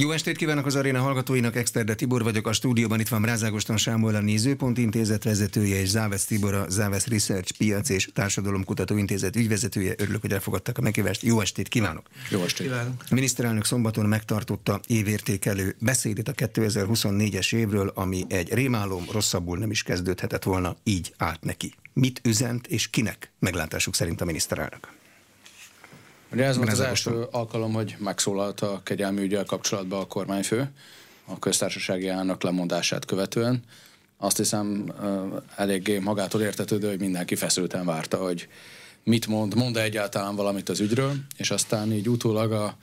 Jó estét kívánok az aréna hallgatóinak, Exterde Tibor vagyok, a stúdióban itt van Mrázágoston Sámuel, a Nézőpont Intézet vezetője, és Závesz Tibor, a Závesz Research Piac és Társadalomkutató Intézet ügyvezetője. Örülök, hogy elfogadtak a meghívást. Jó estét kívánok! Jó estét! Kívánok. A miniszterelnök szombaton megtartotta évértékelő beszédét a 2024-es évről, ami egy rémálom, rosszabbul nem is kezdődhetett volna, így állt neki. Mit üzent és kinek meglátásuk szerint a miniszterelnök? Ugye ez volt az első alkalom, hogy megszólalt a kegyelmi ügyel kapcsolatban a kormányfő, a köztársasági elnök lemondását követően. Azt hiszem eléggé magától értetődő, hogy mindenki feszülten várta, hogy mit mond, mond -e egyáltalán valamit az ügyről, és aztán így utólag a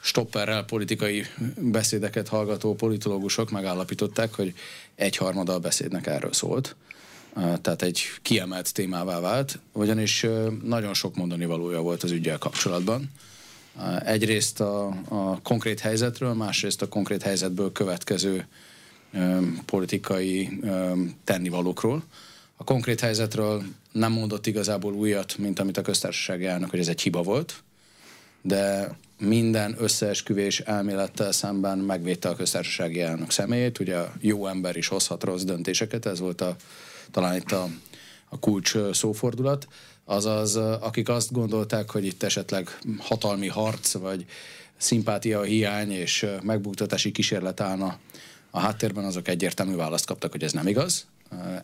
stopperrel politikai beszédeket hallgató politológusok megállapították, hogy egyharmada a beszédnek erről szólt tehát egy kiemelt témává vált, ugyanis nagyon sok mondani valója volt az ügyel kapcsolatban. Egyrészt a, a konkrét helyzetről, másrészt a konkrét helyzetből következő politikai tennivalókról. A konkrét helyzetről nem mondott igazából újat, mint amit a köztársasági elnök, hogy ez egy hiba volt, de minden összeesküvés elmélettel szemben megvédte a köztársasági elnök személyét. Ugye jó ember is hozhat rossz döntéseket, ez volt a talán itt a, a kulcs szófordulat, azaz akik azt gondolták, hogy itt esetleg hatalmi harc, vagy szimpátia hiány és megbuktatási kísérlet állna a háttérben, azok egyértelmű választ kaptak, hogy ez nem igaz.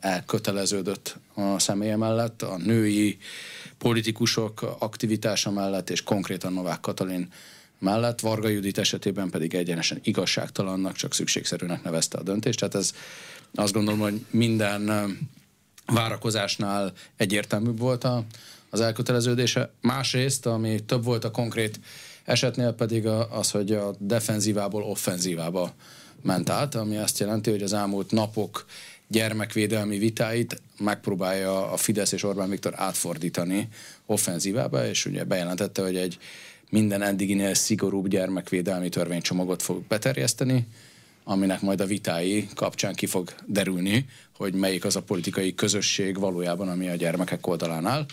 Elköteleződött a személye mellett, a női politikusok aktivitása mellett, és konkrétan Novák Katalin mellett, Varga Judit esetében pedig egyenesen igazságtalannak, csak szükségszerűnek nevezte a döntést. Tehát ez azt gondolom, hogy minden várakozásnál egyértelműbb volt a, az elköteleződése. Másrészt, ami több volt a konkrét esetnél pedig az, hogy a defenzívából offenzívába ment át, ami azt jelenti, hogy az elmúlt napok gyermekvédelmi vitáit megpróbálja a Fidesz és Orbán Viktor átfordítani offenzívába, és ugye bejelentette, hogy egy minden eddiginél szigorúbb gyermekvédelmi törvénycsomagot fog beterjeszteni, aminek majd a vitái kapcsán ki fog derülni, hogy melyik az a politikai közösség valójában, ami a gyermekek oldalán áll.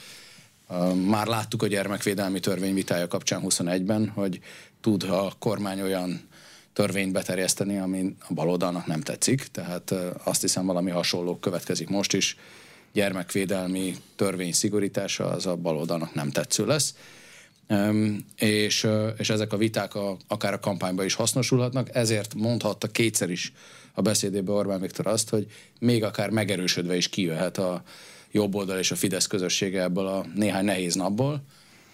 Már láttuk a gyermekvédelmi törvény vitája kapcsán 21-ben, hogy tud a kormány olyan törvényt beterjeszteni, ami a baloldalnak nem tetszik, tehát azt hiszem valami hasonló következik most is. Gyermekvédelmi törvény szigorítása az a baloldalnak nem tetsző lesz és, és ezek a viták a, akár a kampányban is hasznosulhatnak, ezért mondhatta kétszer is a beszédében Orbán Viktor azt, hogy még akár megerősödve is kijöhet a jobb oldal és a Fidesz közössége ebből a néhány nehéz napból,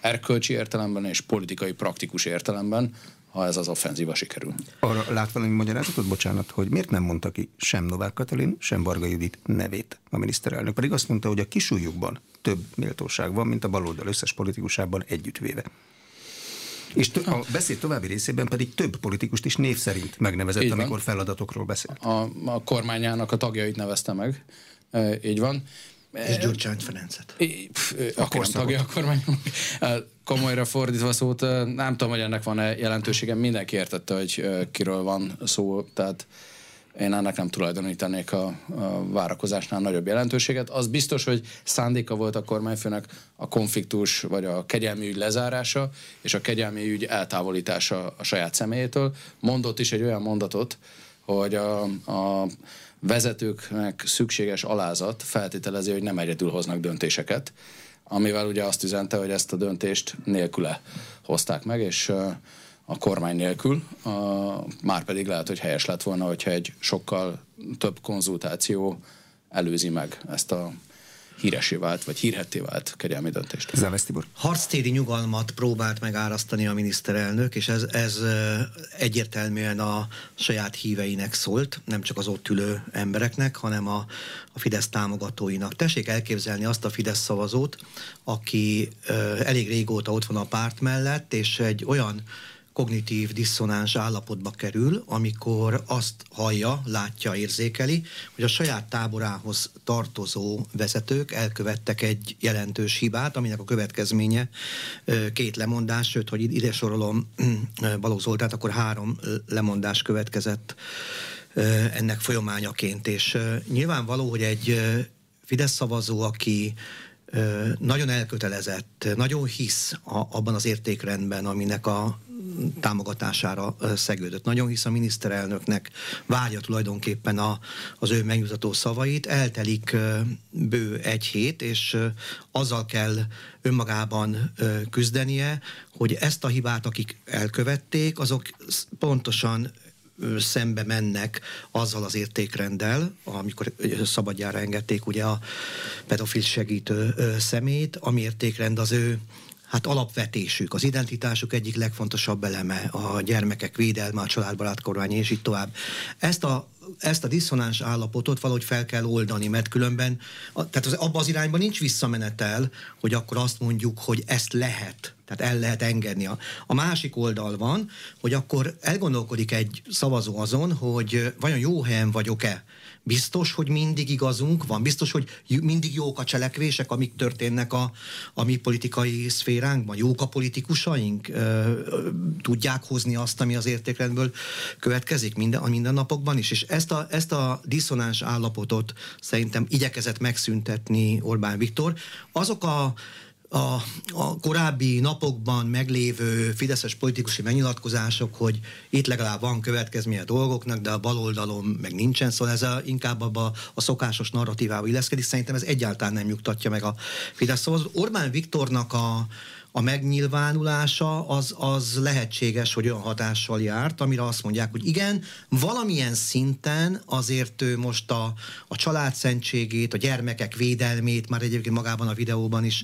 erkölcsi értelemben és politikai praktikus értelemben, ha ez az offenzíva sikerül. Arra lát valami magyarázatot, bocsánat, hogy miért nem mondta ki sem Novák Katalin, sem Varga Judit nevét a miniszterelnök, pedig azt mondta, hogy a kisújukban több méltóság van, mint a baloldal összes politikusában együttvéve. És a beszéd további részében pedig több politikust is név szerint megnevezett, így amikor van. feladatokról beszélt. A, a kormányának a tagjait nevezte meg, e, így van. És Gyurcsány Ferencet. Akkor nem tagja a kormánynak. Komolyra fordítva szót, nem tudom, hogy ennek van-e jelentősége. Mindenki értette, hogy kiről van szó, tehát én ennek nem tulajdonítanék a, a várakozásnál nagyobb jelentőséget. Az biztos, hogy szándéka volt a kormányfőnek a konfliktus vagy a kegyelmi ügy lezárása és a kegyelmi ügy eltávolítása a saját személyétől. Mondott is egy olyan mondatot, hogy a, a vezetőknek szükséges alázat feltételezi, hogy nem egyedül hoznak döntéseket, amivel ugye azt üzente, hogy ezt a döntést nélküle hozták meg, és a kormány nélkül, a, már pedig lehet, hogy helyes lett volna, hogyha egy sokkal több konzultáció előzi meg ezt a híresé vált, vagy hírhetté vált kegyelmi döntést. Závesz Tibor. Harctéri nyugalmat próbált meg árasztani a miniszterelnök, és ez, ez egyértelműen a saját híveinek szólt, nem csak az ott ülő embereknek, hanem a, a Fidesz támogatóinak. Tessék elképzelni azt a Fidesz szavazót, aki elég régóta ott van a párt mellett, és egy olyan kognitív diszonáns állapotba kerül, amikor azt hallja, látja, érzékeli, hogy a saját táborához tartozó vezetők elkövettek egy jelentős hibát, aminek a következménye két lemondás, sőt, hogy ide sorolom Balogh Zoltát, akkor három lemondás következett ennek folyamányaként. És nyilvánvaló, hogy egy Fidesz szavazó, aki nagyon elkötelezett, nagyon hisz a, abban az értékrendben, aminek a támogatására szegődött. Nagyon hisz a miniszterelnöknek, várja tulajdonképpen a, az ő megnyugtató szavait. Eltelik bő egy hét, és azzal kell önmagában küzdenie, hogy ezt a hibát, akik elkövették, azok pontosan szembe mennek azzal az értékrenddel, amikor szabadjára engedték ugye a pedofil segítő szemét, ami értékrend az ő hát alapvetésük, az identitásuk egyik legfontosabb eleme, a gyermekek védelme, a családbarát kormány, és így tovább. Ezt a ezt a diszonáns állapotot valahogy fel kell oldani, mert különben, tehát az, abban az irányban nincs visszamenetel, hogy akkor azt mondjuk, hogy ezt lehet, tehát el lehet engedni. A, a másik oldal van, hogy akkor elgondolkodik egy szavazó azon, hogy vajon jó helyen vagyok-e, Biztos, hogy mindig igazunk van? Biztos, hogy mindig jók a cselekvések, amik történnek a, a mi politikai szféránkban? Jók a politikusaink? Tudják hozni azt, ami az értékrendből következik minden, a mindennapokban is? És ezt a, ezt a diszonáns állapotot szerintem igyekezett megszüntetni Orbán Viktor. Azok a a, a korábbi napokban meglévő fideszes politikusi megnyilatkozások, hogy itt legalább van következménye a dolgoknak, de a baloldalon meg nincsen, szóval ez a, inkább abba a szokásos narratívával illeszkedik. Szerintem ez egyáltalán nem nyugtatja meg a Fidesz. Szóval Orbán Viktornak a, a megnyilvánulása az, az lehetséges, hogy olyan hatással járt, amire azt mondják, hogy igen, valamilyen szinten azért ő most a, a családszentségét, a gyermekek védelmét, már egyébként magában a videóban is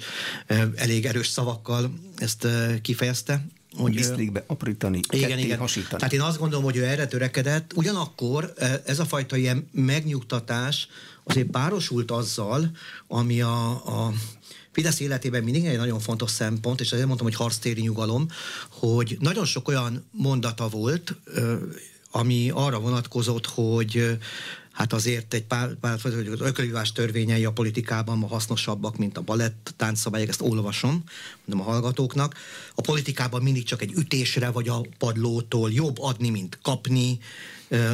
elég erős szavakkal ezt kifejezte, hogy Bisztlikbe aprítani, igen, igen. hasítani. Tehát én azt gondolom, hogy ő erre törekedett, ugyanakkor ez a fajta ilyen megnyugtatás azért párosult azzal, ami a, a Fidesz életében mindig egy nagyon fontos szempont, és ezért mondtam, hogy harctéri nyugalom, hogy nagyon sok olyan mondata volt, ami arra vonatkozott, hogy hát azért egy pár, pár hogy az ökölvívás törvényei a politikában ma hasznosabbak, mint a balett táncszabályok, ezt olvasom, mondom a hallgatóknak. A politikában mindig csak egy ütésre vagy a padlótól jobb adni, mint kapni,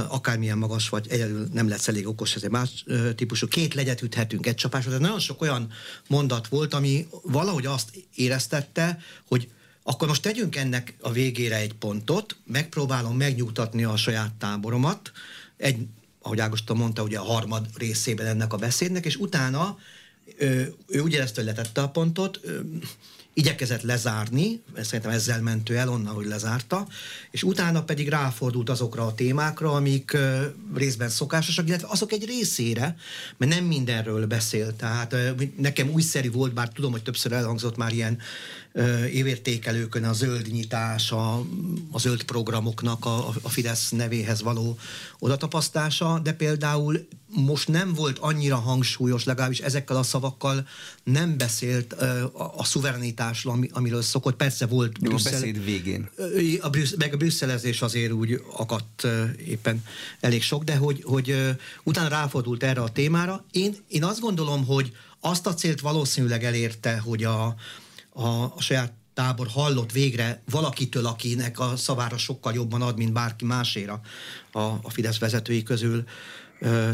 akármilyen magas vagy, egyedül nem lesz elég okos, ez egy más típusú. Két legyet üthetünk egy csapásra. Tehát nagyon sok olyan mondat volt, ami valahogy azt éreztette, hogy akkor most tegyünk ennek a végére egy pontot, megpróbálom megnyugtatni a saját táboromat, egy, ahogy Ágoston mondta, ugye a harmad részében ennek a beszédnek, és utána ő, ő úgy érezte, hogy letette a pontot, igyekezett lezárni, szerintem ezzel mentő el onnan, hogy lezárta, és utána pedig ráfordult azokra a témákra, amik részben szokásosak, illetve azok egy részére, mert nem mindenről beszélt. Tehát nekem újszerű volt, bár tudom, hogy többször elhangzott már ilyen évértékelőkön a zöld nyitás, a, a zöld programoknak a, a Fidesz nevéhez való odatapasztása, de például most nem volt annyira hangsúlyos, legalábbis ezekkel a szavakkal nem beszélt a, a szuverenitásról, ami, amiről szokott. Persze volt Jó, Brüsszel, a beszéd végén. A Brüssz, meg a brüsszelezés azért úgy akadt éppen elég sok, de hogy, hogy utána ráfordult erre a témára. Én, én azt gondolom, hogy azt a célt valószínűleg elérte, hogy a, a, a saját tábor hallott végre valakitől, akinek a szavára sokkal jobban ad, mint bárki máséra a, a Fidesz vezetői közül.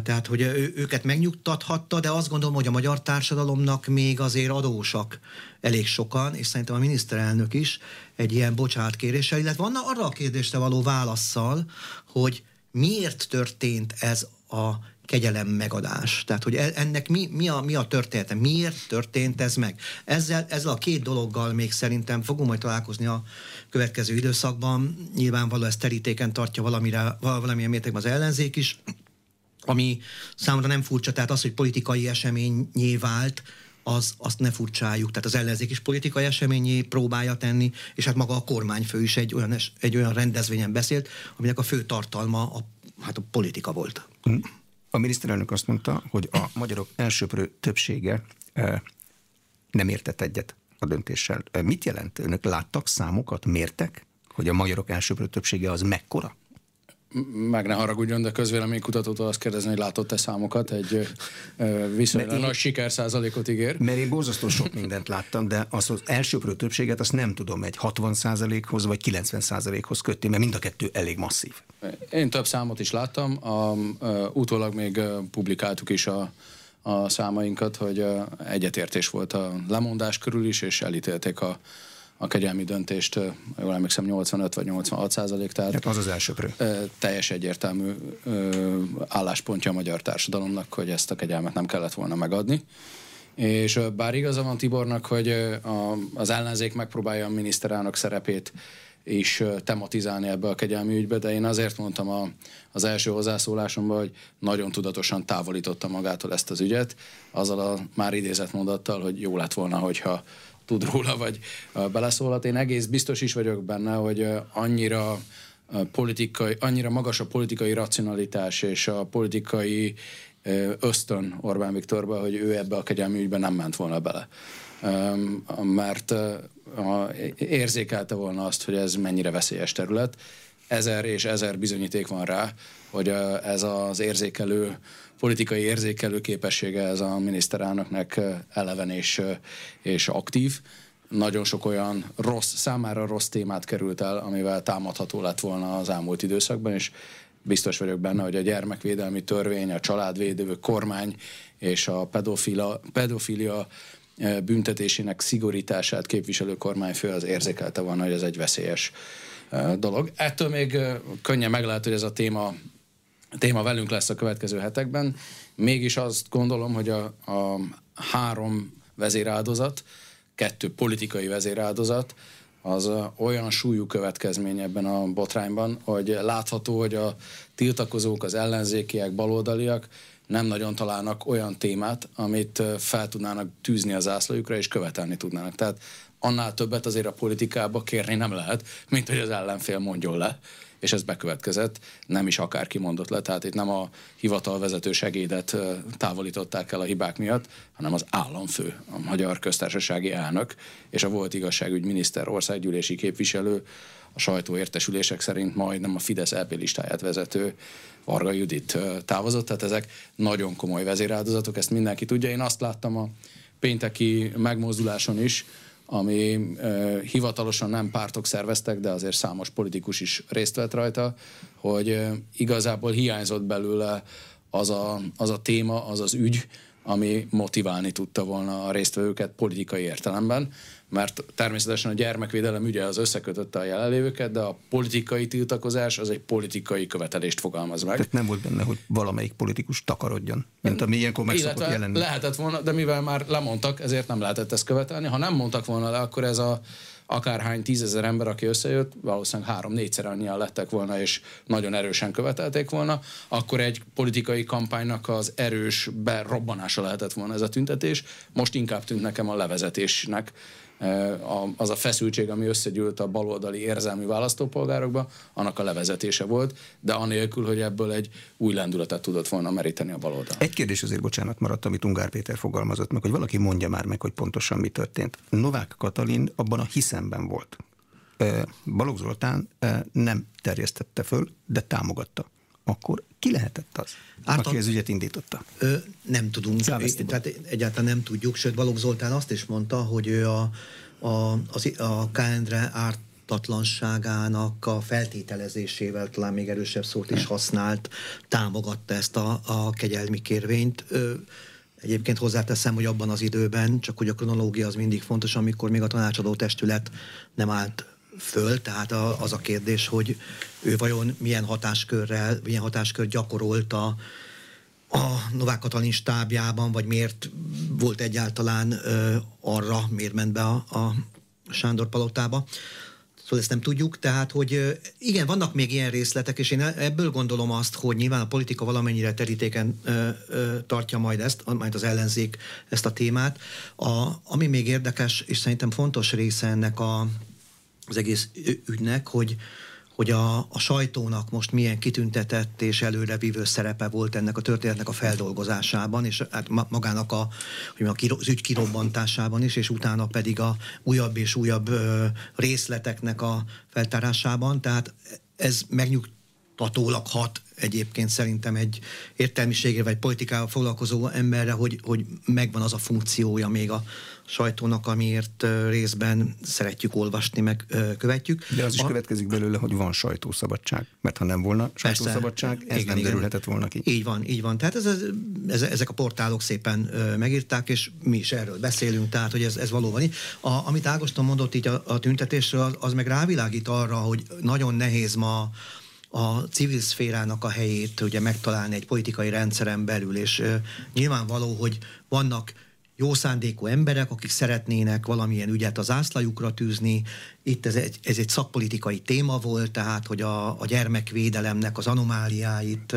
Tehát, hogy ő, őket megnyugtathatta, de azt gondolom, hogy a magyar társadalomnak még azért adósak elég sokan, és szerintem a miniszterelnök is egy ilyen bocsátkéréssel, illetve van arra a kérdésre való válaszsal, hogy miért történt ez a kegyelem megadás. Tehát, hogy e, ennek mi, mi, a, mi a története, miért történt ez meg. Ezzel, ezzel a két dologgal még szerintem fogunk majd találkozni a következő időszakban. Nyilvánvaló ezt terítéken tartja valamire, valamilyen mértékben az ellenzék is, ami számomra nem furcsa, tehát az, hogy politikai eseményé vált, az, azt ne furcsáljuk. Tehát az ellenzék is politikai eseményé próbálja tenni, és hát maga a kormányfő is egy olyan, egy olyan rendezvényen beszélt, aminek a fő tartalma a, hát a politika volt. A miniszterelnök azt mondta, hogy a magyarok elsőprő többsége nem értett egyet a döntéssel. Mit jelent? Önök láttak számokat, mértek, hogy a magyarok elsőprő többsége az mekkora? Meg ne haragudjon, de közvéleménykutatótól azt kérdezni, hogy látott-e számokat, egy viszonylag nagy sikerszázalékot ígér. Mert én borzasztó sok mindent láttam, de az, az elsőprő többséget azt nem tudom egy 60 százalékhoz vagy 90 százalékhoz kötni, mert mind a kettő elég masszív. Én több számot is láttam, a, a, utólag még publikáltuk is a, a számainkat, hogy egyetértés volt a lemondás körül is, és elítélték a, a kegyelmi döntést, jól emlékszem, 85 vagy 86 százalék, tehát hát az az elsőprő. teljes egyértelmű álláspontja a magyar társadalomnak, hogy ezt a kegyelmet nem kellett volna megadni. És bár igaza van Tibornak, hogy az ellenzék megpróbálja a miniszterelnök szerepét is tematizálni ebbe a kegyelmi ügybe, de én azért mondtam a, az első hozzászólásomban, hogy nagyon tudatosan távolította magától ezt az ügyet, azzal a már idézett mondattal, hogy jó lett volna, hogyha tud róla, vagy beleszólhat. Én egész biztos is vagyok benne, hogy annyira politikai, annyira magas a politikai racionalitás és a politikai ösztön Orbán Viktorba, hogy ő ebbe a kegyelmi ügybe nem ment volna bele. Mert érzékelte volna azt, hogy ez mennyire veszélyes terület. Ezer és ezer bizonyíték van rá, hogy ez az érzékelő, politikai érzékelő képessége ez a miniszterelnöknek eleven és, és aktív. Nagyon sok olyan rossz, számára rossz témát került el, amivel támadható lett volna az elmúlt időszakban, és biztos vagyok benne, hogy a gyermekvédelmi törvény, a családvédő kormány és a pedofila, pedofilia büntetésének szigorítását képviselő kormányfő az érzékelte volna, hogy ez egy veszélyes dolog. Ettől még könnyen meg lehet, hogy ez a téma, téma velünk lesz a következő hetekben. Mégis azt gondolom, hogy a, a három vezéráldozat, kettő politikai vezéráldozat, az olyan súlyú következmény ebben a botrányban, hogy látható, hogy a tiltakozók, az ellenzékiek, baloldaliak nem nagyon találnak olyan témát, amit fel tudnának tűzni az zászlójukra, és követelni tudnának. Tehát annál többet azért a politikába kérni nem lehet, mint hogy az ellenfél mondjon le és ez bekövetkezett, nem is akárki mondott le, tehát itt nem a hivatalvezető segédet távolították el a hibák miatt, hanem az államfő, a magyar köztársasági elnök és a volt igazságügy miniszter országgyűlési képviselő a sajtó értesülések szerint majdnem a Fidesz LP listáját vezető Varga Judit távozott, tehát ezek nagyon komoly vezéráldozatok, ezt mindenki tudja. Én azt láttam a pénteki megmozduláson is, ami hivatalosan nem pártok szerveztek, de azért számos politikus is részt vett rajta, hogy igazából hiányzott belőle az a, az a téma, az az ügy, ami motiválni tudta volna a résztvevőket politikai értelemben mert természetesen a gyermekvédelem ügye az összekötötte a jelenlévőket, de a politikai tiltakozás az egy politikai követelést fogalmaz meg. Tehát nem volt benne, hogy valamelyik politikus takarodjon, mint ami ilyenkor meg szokott jelenni. Lehetett volna, de mivel már lemondtak, ezért nem lehetett ezt követelni. Ha nem mondtak volna le, akkor ez a akárhány tízezer ember, aki összejött, valószínűleg három-négyszer annyian lettek volna, és nagyon erősen követelték volna, akkor egy politikai kampánynak az erős berobbanása lehetett volna ez a tüntetés. Most inkább tűnt nekem a levezetésnek, az a feszültség, ami összegyűlt a baloldali érzelmi választópolgárokba, annak a levezetése volt, de anélkül, hogy ebből egy új lendületet tudott volna meríteni a baloldal. Egy kérdés azért, bocsánat, maradt, amit Ungár Péter fogalmazott meg, hogy valaki mondja már meg, hogy pontosan mi történt. Novák Katalin abban a hiszemben volt. Balogh Zoltán nem terjesztette föl, de támogatta akkor ki lehetett az, Ártal... aki az ügyet indította? Ö, nem tudunk, tehát egyáltalán nem tudjuk, sőt Balogh Zoltán azt is mondta, hogy ő a, a, az, a Kendre árt ártatlanságának a feltételezésével talán még erősebb szót is használt, támogatta ezt a, a kegyelmi kérvényt. Ö, Egyébként hozzáteszem, hogy abban az időben, csak hogy a kronológia az mindig fontos, amikor még a tanácsadó testület nem állt föl, tehát az a kérdés, hogy ő vajon milyen hatáskörrel, milyen hatáskör gyakorolt a, a Novák Katalin stábjában, vagy miért volt egyáltalán ö, arra, miért ment be a, a Sándor palotába. Szóval ezt nem tudjuk, tehát, hogy igen, vannak még ilyen részletek, és én ebből gondolom azt, hogy nyilván a politika valamennyire terítéken ö, ö, tartja majd ezt, majd az ellenzék ezt a témát. A, ami még érdekes, és szerintem fontos része ennek a az egész ügynek, hogy, hogy a, a sajtónak most milyen kitüntetett és előrevívő szerepe volt ennek a történetnek a feldolgozásában, és hát magának a, hogy az ügy kirobbantásában is, és utána pedig a újabb és újabb részleteknek a feltárásában. Tehát ez megnyug, tatólag hat egyébként szerintem egy értelmiségre vagy politikával foglalkozó emberre, hogy, hogy megvan az a funkciója még a sajtónak, amiért részben szeretjük olvasni, meg követjük. De az is a... következik belőle, hogy van sajtószabadság, mert ha nem volna sajtószabadság, Persze, ez igen, nem igen. derülhetett volna ki. Így van, így van. Tehát ez, ez, ezek a portálok szépen megírták, és mi is erről beszélünk, tehát hogy ez, ez valóban így. A, amit Ágoston mondott így a, a tüntetésről, az, az meg rávilágít arra, hogy nagyon nehéz ma a civil szférának a helyét ugye megtalálni egy politikai rendszeren belül, és uh, nyilvánvaló, hogy vannak jó szándékú emberek, akik szeretnének valamilyen ügyet az ászlajukra tűzni. Itt ez egy, ez egy szakpolitikai téma volt, tehát hogy a, a gyermekvédelemnek az anomáliáit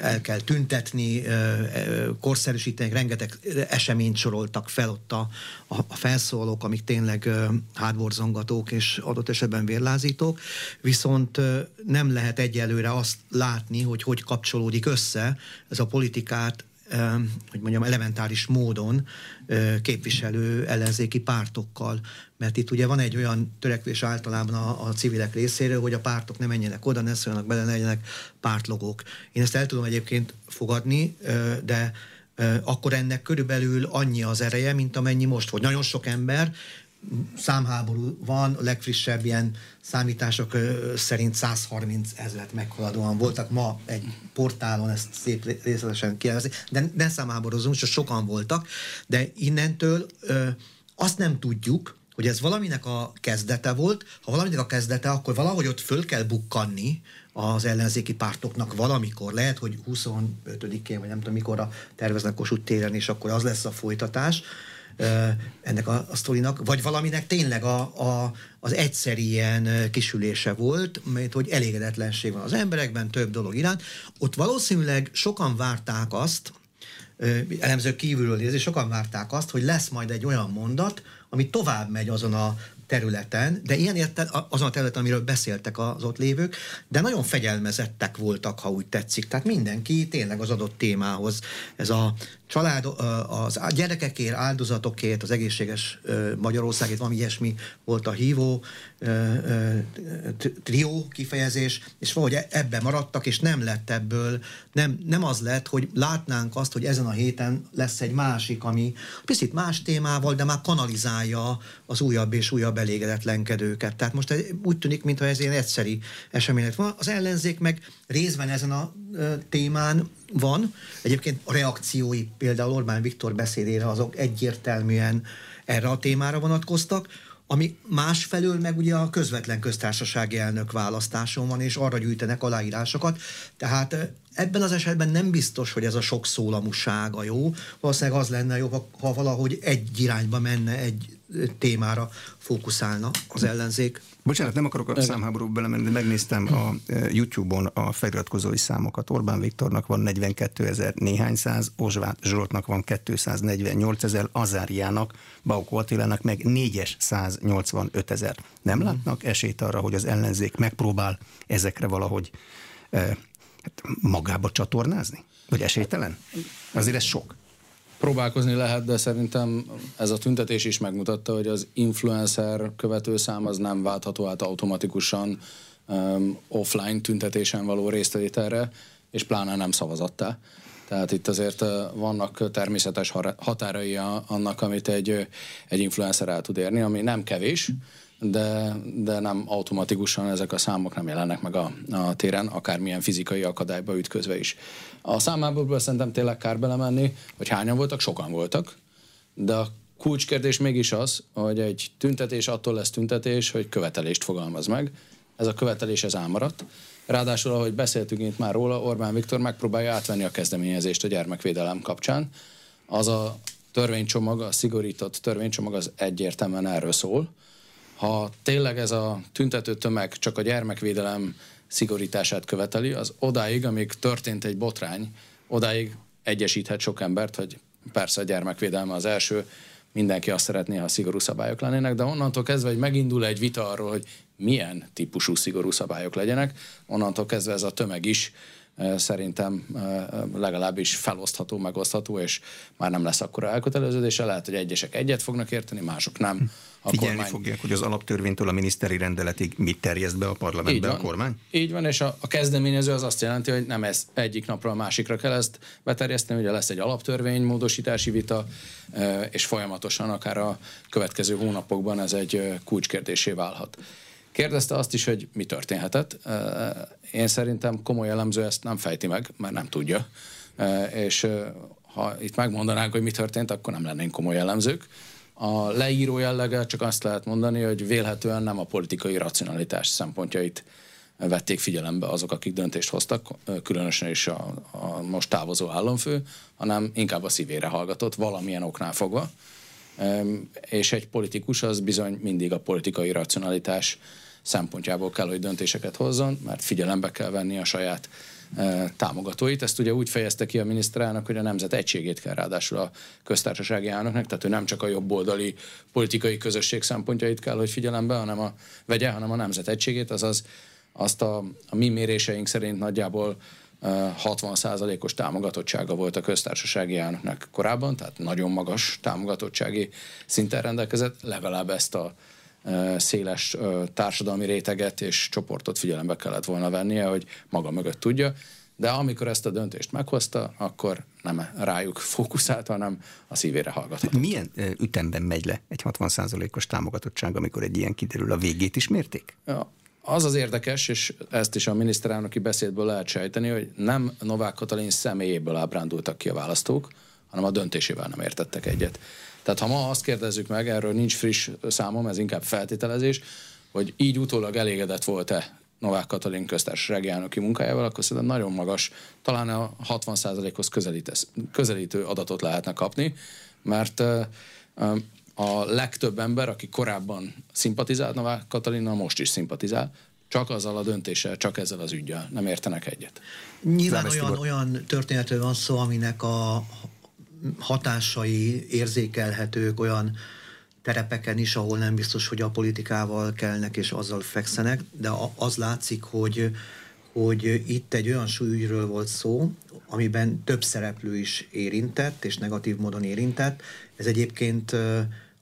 el kell tüntetni, korszerűsíteni, rengeteg eseményt soroltak fel ott a, a felszólók, amik tényleg hátborzongatók és adott esetben vérlázítók, viszont nem lehet egyelőre azt látni, hogy hogy kapcsolódik össze ez a politikát hogy mondjam, elementáris módon képviselő ellenzéki pártokkal. Mert itt ugye van egy olyan törekvés általában a, a civilek részéről, hogy a pártok ne menjenek oda, ne szóljanak bele, ne legyenek pártlogók. Én ezt el tudom egyébként fogadni, de akkor ennek körülbelül annyi az ereje, mint amennyi most volt. Nagyon sok ember számháború van, a legfrissebb ilyen számítások szerint 130 ezeret meghaladóan voltak. Ma egy portálon, ezt szép részletesen kielvezni, de nem számháborúzunk, csak sokan voltak, de innentől azt nem tudjuk, hogy ez valaminek a kezdete volt, ha valaminek a kezdete, akkor valahogy ott föl kell bukkanni az ellenzéki pártoknak valamikor, lehet, hogy 25-én, vagy nem tudom mikorra terveznek Kossuth téren, és akkor az lesz a folytatás, ennek a, a sztorinak, vagy valaminek tényleg a, a, az egyszer ilyen kisülése volt, mert hogy elégedetlenség van az emberekben, több dolog iránt. Ott valószínűleg sokan várták azt, elemzők kívülről nézni, sokan várták azt, hogy lesz majd egy olyan mondat, ami tovább megy azon a területen, de ilyen érted, azon a területen, amiről beszéltek az ott lévők, de nagyon fegyelmezettek voltak, ha úgy tetszik. Tehát mindenki tényleg az adott témához. Ez a család, az gyerekekért, áldozatokért, az egészséges Magyarországért, valami ilyesmi volt a hívó trió kifejezés, és valahogy e, ebbe maradtak, és nem lett ebből, nem, nem az lett, hogy látnánk azt, hogy ezen a héten lesz egy másik, ami picit más témával, de már kanalizálja az újabb és újabb elégedetlenkedőket. Tehát most úgy tűnik, mintha ez ilyen egyszeri esemény lett van. Az ellenzék meg részben ezen a témán van. Egyébként a reakciói például Orbán Viktor beszédére azok egyértelműen erre a témára vonatkoztak, ami másfelől meg ugye a közvetlen köztársasági elnök választáson van, és arra gyűjtenek aláírásokat. Tehát ebben az esetben nem biztos, hogy ez a sok szólamúság a jó. Valószínűleg az lenne jobb, ha valahogy egy irányba menne, egy témára fókuszálna az ellenzék. Bocsánat, nem akarok a számháborúba belemenni, de megnéztem a e, YouTube-on a feliratkozói számokat. Orbán Viktornak van 42 ezer néhány száz, Ozsvát Zsoltnak van 248 ezer, Azáriának, Baukó Attilának meg 485 ezer. Nem hmm. látnak esélyt arra, hogy az ellenzék megpróbál ezekre valahogy e, hát magába csatornázni? Vagy esélytelen? Azért ez sok. Próbálkozni lehet, de szerintem ez a tüntetés is megmutatta, hogy az influencer követőszám az nem váltható át automatikusan um, offline tüntetésen való résztételre, és pláne nem szavazattá. Tehát itt azért uh, vannak természetes határai annak, amit egy, egy influencer el tud érni, ami nem kevés, de, de nem automatikusan ezek a számok nem jelennek meg a, a téren, akármilyen fizikai akadályba ütközve is. A számából szerintem tényleg kár belemenni, hogy hányan voltak, sokan voltak, de a kulcskérdés mégis az, hogy egy tüntetés attól lesz tüntetés, hogy követelést fogalmaz meg. Ez a követelés ez elmaradt. Ráadásul, ahogy beszéltünk itt már róla, Orbán Viktor megpróbálja átvenni a kezdeményezést a gyermekvédelem kapcsán. Az a törvénycsomag, a szigorított törvénycsomag az egyértelműen erről szól, ha tényleg ez a tüntető tömeg csak a gyermekvédelem szigorítását követeli, az odáig, amíg történt egy botrány, odáig egyesíthet sok embert, hogy persze a gyermekvédelme az első, mindenki azt szeretné, ha szigorú szabályok lennének, de onnantól kezdve, hogy megindul egy vita arról, hogy milyen típusú szigorú szabályok legyenek, onnantól kezdve ez a tömeg is szerintem legalábbis felosztható, megosztható, és már nem lesz akkora elköteleződése. Lehet, hogy egyesek egyet fognak érteni, mások nem. A Figyelni kormány... fogják, hogy az alaptörvénytől a miniszteri rendeletig mit terjeszt be a parlamentbe a kormány? Így van, és a, a kezdeményező az azt jelenti, hogy nem ez egyik napra a másikra kell ezt beterjeszteni, ugye lesz egy alaptörvény módosítási vita, és folyamatosan akár a következő hónapokban ez egy kulcskérdésé válhat. Kérdezte azt is, hogy mi történhetett. Én szerintem komoly elemző ezt nem fejti meg, mert nem tudja. És ha itt megmondanánk, hogy mi történt, akkor nem lennénk komoly elemzők. A leíró jellege csak azt lehet mondani, hogy vélhetően nem a politikai racionalitás szempontjait vették figyelembe azok, akik döntést hoztak, különösen is a, a most távozó államfő, hanem inkább a szívére hallgatott, valamilyen oknál fogva. És egy politikus az bizony mindig a politikai racionalitás szempontjából kell, hogy döntéseket hozzon, mert figyelembe kell venni a saját e, támogatóit. Ezt ugye úgy fejezte ki a miniszterelnök, hogy a nemzet egységét kell ráadásul a köztársasági elnöknek, tehát ő nem csak a jobboldali politikai közösség szempontjait kell, hogy figyelembe, hanem a vegye, hanem a nemzet egységét, azaz azt a, a mi méréseink szerint nagyjából 60%-os e, támogatottsága volt a köztársasági elnöknek korábban, tehát nagyon magas támogatottsági szinten rendelkezett, legalább ezt a széles társadalmi réteget és csoportot figyelembe kellett volna vennie, hogy maga mögött tudja. De amikor ezt a döntést meghozta, akkor nem rájuk fókuszált, hanem a szívére hallgatott. Milyen ütemben megy le egy 60%-os támogatottság, amikor egy ilyen kiderül? A végét is mérték? Ja, az az érdekes, és ezt is a miniszterelnöki beszédből lehet sejteni, hogy nem Novák Katalin személyéből ábrándultak ki a választók, hanem a döntésével nem értettek egyet. Tehát ha ma azt kérdezzük meg, erről nincs friss számom, ez inkább feltételezés, hogy így utólag elégedett volt-e Novák Katalin köztársasági elnöki munkájával, akkor szerintem nagyon magas, talán a 60%-hoz közelítő adatot lehetne kapni, mert a legtöbb ember, aki korábban szimpatizált Novák Katalinnal, most is szimpatizál, csak azzal a döntéssel, csak ezzel az ügyel. Nem értenek egyet. Nyilván olyan, olyan történetről van szó, aminek a hatásai érzékelhetők olyan terepeken is, ahol nem biztos, hogy a politikával kelnek és azzal fekszenek, de az látszik, hogy, hogy itt egy olyan súlyügyről volt szó, amiben több szereplő is érintett, és negatív módon érintett. Ez egyébként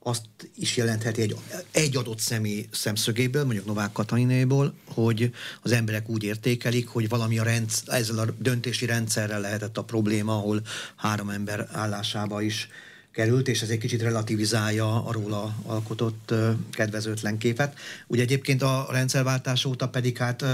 azt is jelentheti egy, egy adott személy szemszögéből, mondjuk Novák Katalinéból, hogy az emberek úgy értékelik, hogy valami a rendsz, ezzel a döntési rendszerrel lehetett a probléma, ahol három ember állásába is került, és ez egy kicsit relativizálja a róla alkotott kedvezőtlen képet. Ugye egyébként a rendszerváltás óta pedig hát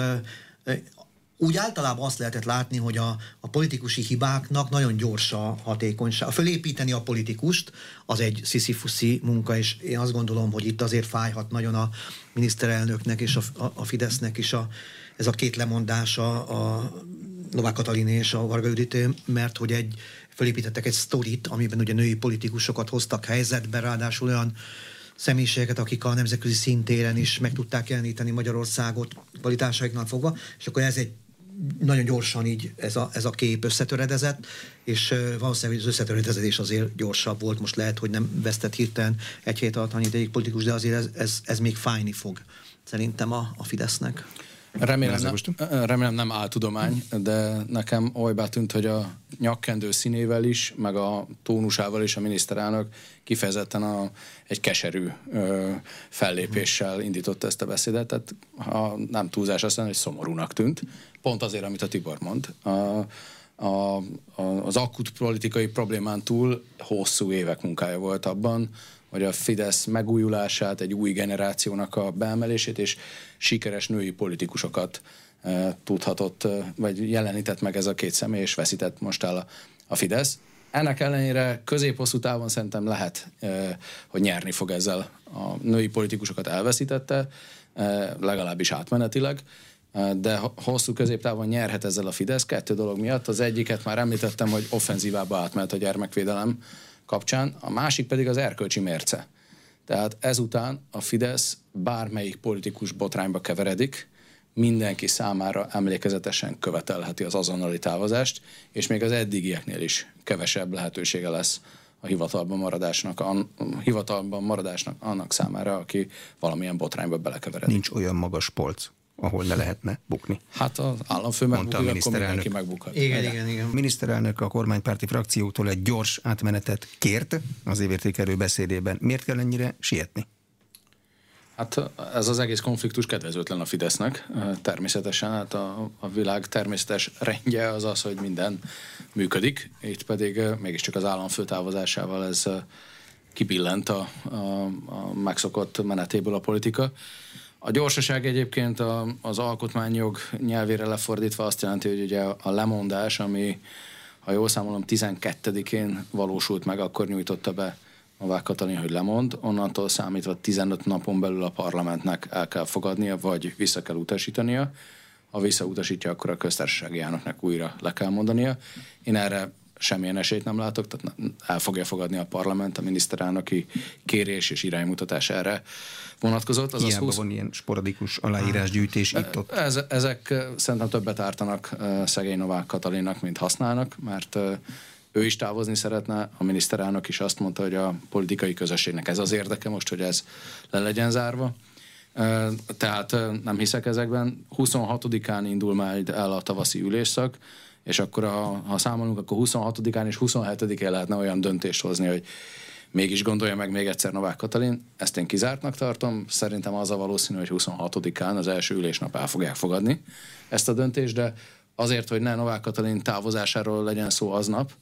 úgy általában azt lehetett látni, hogy a, a politikusi hibáknak nagyon gyors a hatékonyság. Fölépíteni a politikust az egy sziszifuszi munka, és én azt gondolom, hogy itt azért fájhat nagyon a miniszterelnöknek és a, a, a Fidesznek is a, ez a két lemondása a Novák Katalin és a Varga Judit, mert hogy egy, fölépítettek egy sztorit, amiben ugye női politikusokat hoztak helyzetbe, ráadásul olyan személyiségeket, akik a nemzetközi szintéren is meg tudták jeleníteni Magyarországot kvalitásaiknál fogva, és akkor ez egy nagyon gyorsan így ez a, ez a kép összetöredezett, és valószínűleg az összetöredezés azért gyorsabb volt, most lehet, hogy nem vesztett hirtelen egy hét alatt annyi ideig politikus, de azért ez, ez, ez még fájni fog szerintem a, a Fidesznek. Remélem nem, remélem nem áltudomány, de nekem olybá tűnt, hogy a nyakkendő színével is, meg a tónusával is a miniszterelnök kifejezetten a, egy keserű ö, fellépéssel indította ezt a beszédet, tehát ha nem túlzás azt mondani, hogy szomorúnak tűnt, pont azért, amit a Tibor mond. A, a, a, az akut politikai problémán túl hosszú évek munkája volt abban, hogy a Fidesz megújulását, egy új generációnak a beemelését és sikeres női politikusokat e, tudhatott, e, vagy jelenített meg ez a két személy, és veszített most el a, a Fidesz. Ennek ellenére közép-hosszú távon szerintem lehet, e, hogy nyerni fog ezzel. A női politikusokat elveszítette, e, legalábbis átmenetileg, de hosszú középtávon nyerhet ezzel a Fidesz kettő dolog miatt. Az egyiket már említettem, hogy offenzívába átment a gyermekvédelem kapcsán, a másik pedig az erkölcsi mérce. Tehát ezután a Fidesz bármelyik politikus botrányba keveredik, mindenki számára emlékezetesen követelheti az azonnali távozást, és még az eddigieknél is kevesebb lehetősége lesz a hivatalban maradásnak, a hivatalban maradásnak annak számára, aki valamilyen botrányba belekeveredik. Nincs olyan magas polc, ahol ne lehetne bukni. Hát az államfő megbukik, akkor mindenki megbukhat. Igen, igen, igen. A miniszterelnök a kormánypárti frakciótól egy gyors átmenetet kért az évértékelő beszédében. Miért kell ennyire sietni? Hát ez az egész konfliktus kedvezőtlen a Fidesznek. Természetesen hát a, a világ természetes rendje az az, hogy minden működik, itt pedig mégiscsak az államfő távozásával ez kibillent a, a, a megszokott menetéből a politika. A gyorsaság egyébként a, az alkotmányjog nyelvére lefordítva azt jelenti, hogy ugye a lemondás, ami ha jól számolom 12-én valósult meg, akkor nyújtotta be Novák Katalin, hogy lemond, onnantól számítva 15 napon belül a parlamentnek el kell fogadnia, vagy vissza kell utasítania. Ha visszautasítja, akkor a köztársasági elnöknek újra le kell mondania. Én erre semmilyen esélyt nem látok, tehát el fogja fogadni a parlament a miniszterelnöki kérés és iránymutatás erre vonatkozott. Az Hiába 20... van ilyen sporadikus aláírásgyűjtés itt-ott. Ez, ezek szerintem többet ártanak szegény Novák Katalinnak, mint használnak, mert ő is távozni szeretne, a miniszterelnök is azt mondta, hogy a politikai közösségnek ez az érdeke most, hogy ez le legyen zárva. Tehát nem hiszek ezekben. 26-án indul majd el a tavaszi ülésszak, és akkor ha, ha számolunk, akkor 26-án és 27-én lehetne olyan döntést hozni, hogy mégis gondolja meg még egyszer Novák Katalin. Ezt én kizártnak tartom. Szerintem az a valószínű, hogy 26-án az első ülésnap el fogják fogadni ezt a döntést, de azért, hogy ne Novák Katalin távozásáról legyen szó aznap,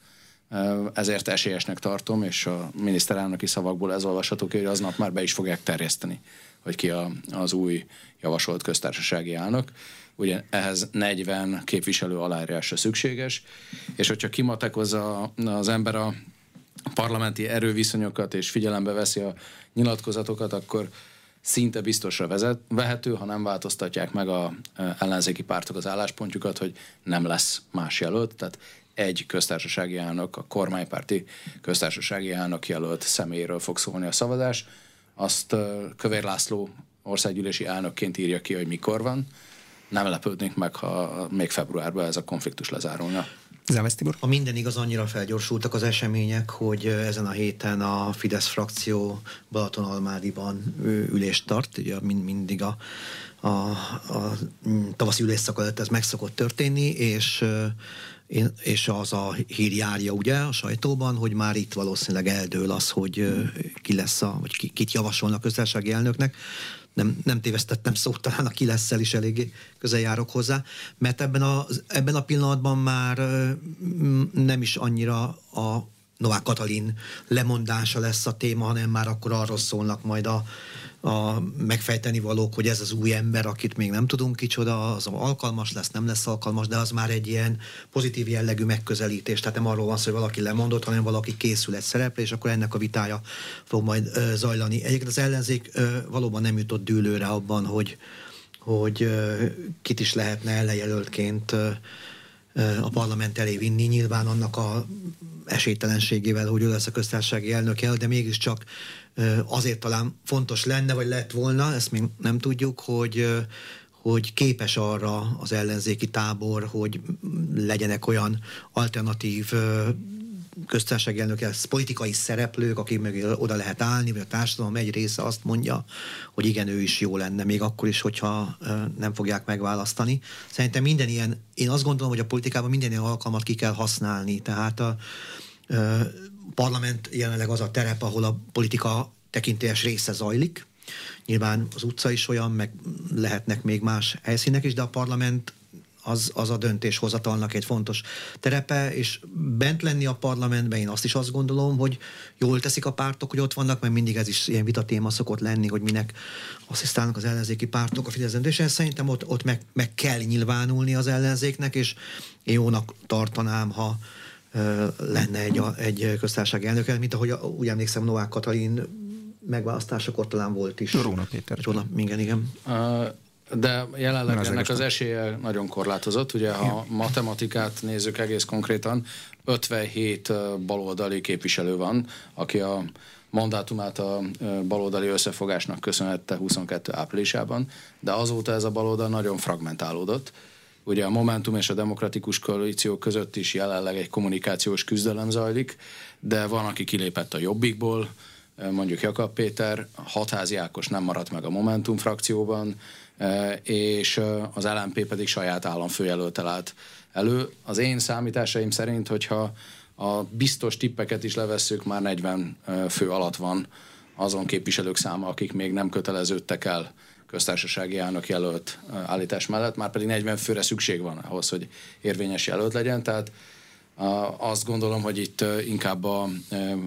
ezért esélyesnek tartom, és a miniszterelnöki szavakból ez olvasható ki, hogy aznap már be is fogják terjeszteni, hogy ki a, az új javasolt köztársasági elnök. Ugye ehhez 40 képviselő aláírása szükséges, és hogyha kimatekozza az ember a parlamenti erőviszonyokat, és figyelembe veszi a nyilatkozatokat, akkor szinte biztosra vezet, vehető, ha nem változtatják meg a ellenzéki pártok az álláspontjukat, hogy nem lesz más jelölt. Tehát egy köztársasági elnök, a kormánypárti köztársasági elnök jelölt személyről fog szólni a szavazás. Azt Kövér László országgyűlési elnökként írja ki, hogy mikor van. Nem lepődnék meg, ha még februárban ez a konfliktus lezárulna. Závesz Tibor? A minden igaz, annyira felgyorsultak az események, hogy ezen a héten a Fidesz frakció Balatonalmádiban ülést tart, ugye mind, mindig a, a, a tavaszi ülésszak előtt ez meg szokott történni, és és az a hír járja ugye a sajtóban, hogy már itt valószínűleg eldől az, hogy ki lesz a, vagy ki, kit javasolnak köztársasági elnöknek. Nem, nem tévesztettem szót, talán a ki lesz is eléggé közel járok hozzá, mert ebben a, ebben a pillanatban már nem is annyira a Novák Katalin lemondása lesz a téma, hanem már akkor arról szólnak majd a, a megfejteni valók, hogy ez az új ember, akit még nem tudunk kicsoda, az alkalmas lesz, nem lesz alkalmas, de az már egy ilyen pozitív jellegű megközelítés. Tehát nem arról van szó, hogy valaki lemondott, hanem valaki készül egy szerepre, és akkor ennek a vitája fog majd ö, zajlani. Egyébként az ellenzék ö, valóban nem jutott dűlőre abban, hogy, hogy ö, kit is lehetne ellenjelöltként ö, a parlament elé vinni, nyilván annak a esélytelenségével, hogy ő lesz a köztársasági elnöke, de mégiscsak azért talán fontos lenne, vagy lett volna, ezt még nem tudjuk, hogy hogy képes arra az ellenzéki tábor, hogy legyenek olyan alternatív köztársasági elnök, politikai szereplők, akik meg oda lehet állni, vagy a társadalom egy része azt mondja, hogy igen, ő is jó lenne, még akkor is, hogyha nem fogják megválasztani. Szerintem minden ilyen, én azt gondolom, hogy a politikában minden ilyen alkalmat ki kell használni, tehát a, parlament jelenleg az a terep, ahol a politika tekintélyes része zajlik. Nyilván az utca is olyan, meg lehetnek még más helyszínek is, de a parlament az, az a döntéshozatalnak egy fontos terepe, és bent lenni a parlamentben, én azt is azt gondolom, hogy jól teszik a pártok, hogy ott vannak, mert mindig ez is ilyen vitatéma szokott lenni, hogy minek asszisztálnak az ellenzéki pártok a Fidesz és szerintem ott, ott meg, meg kell nyilvánulni az ellenzéknek, és én jónak tartanám, ha lenne egy, egy köztársasági elnöke, mint ahogy úgy emlékszem Novák Katalin megválasztásakor talán volt is. Róna Péter. Róna, igen, igen. De jelenleg ennek az esélye nagyon korlátozott. Ugye, ha matematikát nézzük egész konkrétan, 57 baloldali képviselő van, aki a mandátumát a baloldali összefogásnak köszönhette 22 áprilisában, de azóta ez a baloldal nagyon fragmentálódott. Ugye a Momentum és a Demokratikus Koalíció között is jelenleg egy kommunikációs küzdelem zajlik, de van, aki kilépett a Jobbikból, mondjuk Jakab Péter, Hatházi Ákos nem maradt meg a Momentum frakcióban, és az LMP pedig saját államfőjelöltel állt elő. Az én számításaim szerint, hogyha a biztos tippeket is levesszük, már 40 fő alatt van azon képviselők száma, akik még nem köteleződtek el köztársasági elnök jelölt állítás mellett, már pedig 40 főre szükség van ahhoz, hogy érvényes jelölt legyen, tehát azt gondolom, hogy itt inkább a,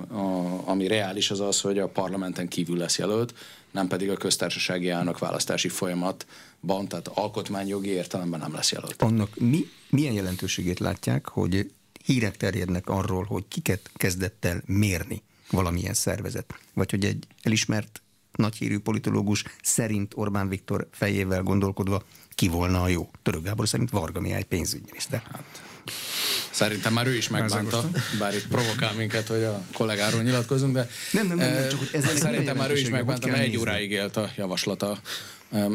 a, ami reális az az, hogy a parlamenten kívül lesz jelölt, nem pedig a köztársasági elnök választási folyamatban, tehát alkotmányjogi értelemben nem lesz jelölt. Annak mi, milyen jelentőségét látják, hogy hírek terjednek arról, hogy kiket kezdett el mérni valamilyen szervezet, vagy hogy egy elismert nagyhírű politológus szerint Orbán Viktor fejével gondolkodva ki volna a jó. Török Gábor szerint Varga Mihály pénzügyminiszter. Hát, Szerintem már ő is megbánta, bár itt provokál minket, hogy a kollégáról nyilatkozunk, de nem, nem, nem, nem csak hogy ez szerintem már ő is megbánta, mert egy óráig élt a javaslata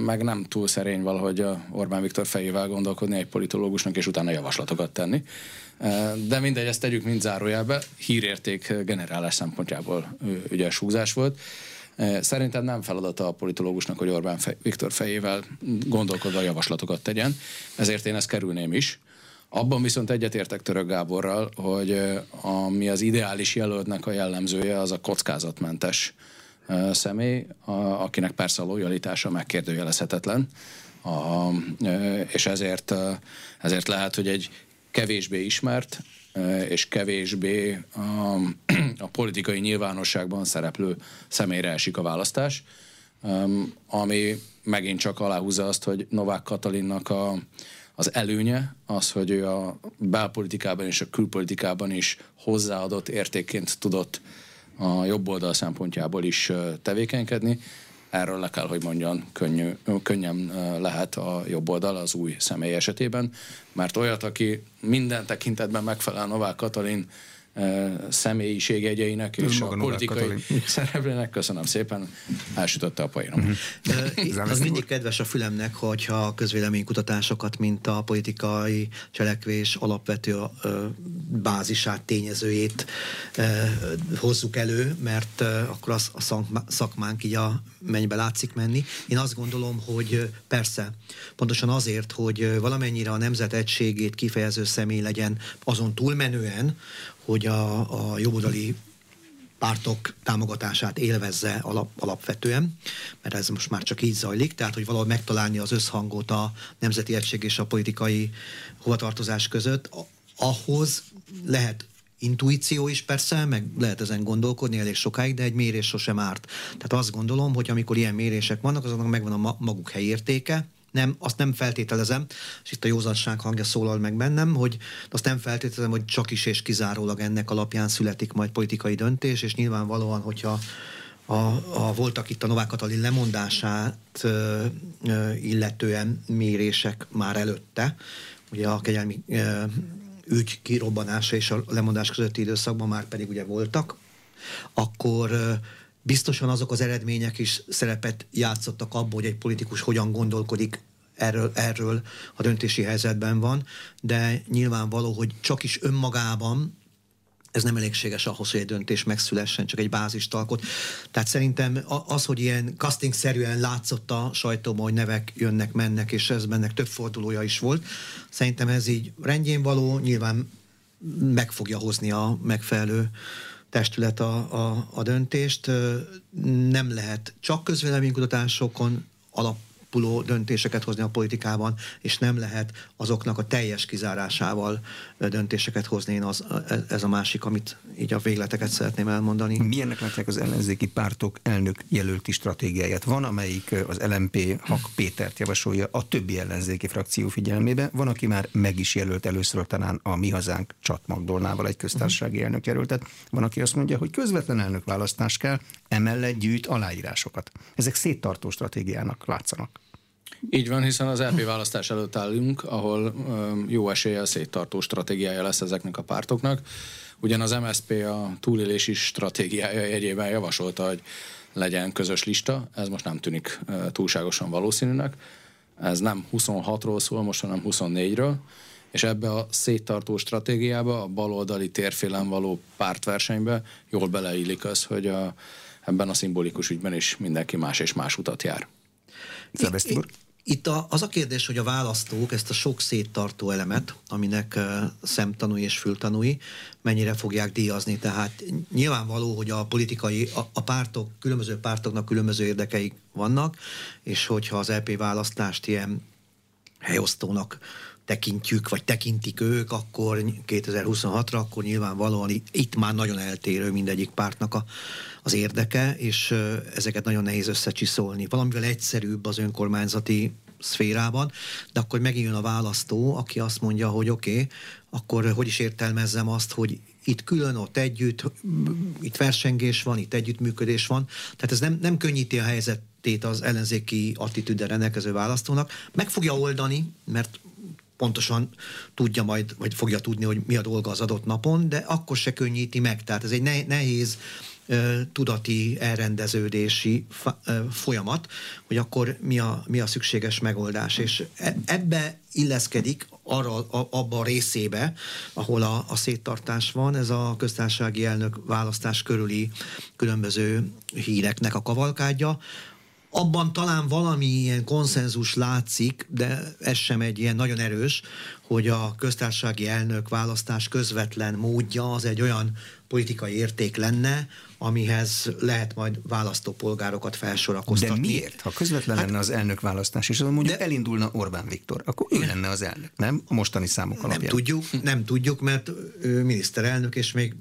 meg nem túl szerény valahogy Orbán Viktor fejével gondolkodni egy politológusnak, és utána javaslatokat tenni. De mindegy, ezt tegyük mind zárójelbe. Hírérték generálás szempontjából ügyes húzás volt. Szerintem nem feladata a politológusnak, hogy Orbán Viktor fejével gondolkodva javaslatokat tegyen, ezért én ezt kerülném is. Abban viszont egyetértek Török Gáborral, hogy ami az ideális jelöltnek a jellemzője, az a kockázatmentes személy, akinek persze a lojalitása megkérdőjelezhetetlen, és ezért, ezért lehet, hogy egy kevésbé ismert és kevésbé a, a politikai nyilvánosságban szereplő személyre esik a választás, ami megint csak aláhúzza azt, hogy Novák Katalinnak a, az előnye az, hogy ő a belpolitikában és a külpolitikában is hozzáadott értékként tudott a jobb oldal szempontjából is tevékenykedni. Erről le kell, hogy mondjan, könnyű, könnyen lehet a jobb oldal az új személy esetében, mert olyat, aki minden tekintetben megfelel Novák Katalin személyiségjegyeinek és a politikai szereplőnek. Köszönöm szépen, elsütötte a poénom. Uh-huh. az mindig kedves a fülemnek, hogyha a közvéleménykutatásokat, mint a politikai cselekvés alapvető bázisát, tényezőjét hozzuk elő, mert akkor az a szakmánk így a mennybe látszik menni. Én azt gondolom, hogy persze, pontosan azért, hogy valamennyire a nemzet egységét kifejező személy legyen azon túlmenően, hogy a, a jobboldali pártok támogatását élvezze alap, alapvetően, mert ez most már csak így zajlik, tehát hogy valahogy megtalálni az összhangot a nemzeti egység és a politikai hovatartozás között, ahhoz lehet intuíció is persze, meg lehet ezen gondolkodni elég sokáig, de egy mérés sosem árt. Tehát azt gondolom, hogy amikor ilyen mérések vannak, azoknak megvan a maguk helyértéke, nem, azt nem feltételezem, és itt a józanság hangja szólal meg bennem, hogy azt nem feltételezem, hogy csak is és kizárólag ennek alapján születik majd politikai döntés, és nyilvánvalóan, hogyha a, a, voltak itt a Novák Katalin lemondását ö, ö, illetően mérések már előtte, ugye a kegyelmi ö, ügy kirobbanása és a lemondás közötti időszakban már pedig ugye voltak, akkor biztosan azok az eredmények is szerepet játszottak abban, hogy egy politikus hogyan gondolkodik erről, erről a döntési helyzetben van, de nyilvánvaló, hogy csak is önmagában ez nem elégséges ahhoz, hogy egy döntés megszülessen, csak egy bázist alkot. Tehát szerintem az, hogy ilyen casting-szerűen látszott a sajtóban, hogy nevek jönnek, mennek, és ez bennek több fordulója is volt, szerintem ez így rendjén való, nyilván meg fogja hozni a megfelelő testület a, a, a döntést. Nem lehet csak közvéleménykutatásokon alap alapuló döntéseket hozni a politikában, és nem lehet azoknak a teljes kizárásával döntéseket hozni. Én az, ez a másik, amit így a végleteket szeretném elmondani. Milyennek látják az ellenzéki pártok elnök jelölti stratégiáját? Van, amelyik az LMP Hak Pétert javasolja a többi ellenzéki frakció figyelmébe, van, aki már meg is jelölt először talán a Mi Hazánk Csat Magdolnával egy köztársasági elnök jelöltet. Van, aki azt mondja, hogy közvetlen elnök választás kell, emellett gyűjt aláírásokat. Ezek széttartó stratégiának látszanak. Így van, hiszen az LP választás előtt állunk, ahol jó eséllyel széttartó stratégiája lesz ezeknek a pártoknak. Ugyan az MSZP a túlélési stratégiája jegyében javasolta, hogy legyen közös lista, ez most nem tűnik túlságosan valószínűnek. Ez nem 26-ról szól most, hanem 24-ről, és ebbe a széttartó stratégiába, a baloldali térfélen való pártversenybe jól beleillik az, hogy a, ebben a szimbolikus ügyben is mindenki más és más utat jár. Én, Itt a, az a kérdés, hogy a választók ezt a sok széttartó elemet, aminek uh, szemtanúi és fültanúi, mennyire fogják díjazni. Tehát nyilvánvaló, hogy a politikai, a, a pártok, különböző pártoknak különböző érdekeik vannak, és hogyha az EP választást ilyen helyosztónak tekintjük, vagy tekintik ők, akkor 2026-ra, akkor nyilvánvalóan itt már nagyon eltérő mindegyik pártnak a, az érdeke, és ezeket nagyon nehéz összecsiszolni. Valamivel egyszerűbb az önkormányzati szférában, de akkor megint jön a választó, aki azt mondja, hogy oké, okay, akkor hogy is értelmezzem azt, hogy itt külön, ott együtt, itt versengés van, itt együttműködés van. Tehát ez nem, nem könnyíti a helyzetét az ellenzéki attitűddel rendelkező választónak. Meg fogja oldani, mert pontosan tudja majd, vagy fogja tudni, hogy mi a dolga az adott napon, de akkor se könnyíti meg. Tehát ez egy nehéz tudati elrendeződési folyamat, hogy akkor mi a, mi a szükséges megoldás. És e, ebbe illeszkedik arra, abba a részébe, ahol a, a széttartás van, ez a köztársasági elnök választás körüli különböző híreknek a kavalkádja, abban talán valami ilyen konszenzus látszik, de ez sem egy ilyen nagyon erős, hogy a köztársasági elnök választás közvetlen módja az egy olyan politikai érték lenne, amihez lehet majd választópolgárokat felsorakoztatni. De miért? Ha közvetlen hát, lenne az elnök választás, és azon mondjuk de, elindulna Orbán Viktor, akkor ő lenne az elnök, nem? A mostani számok alapján. Nem tudjuk, nem tudjuk, mert ő miniszterelnök, és még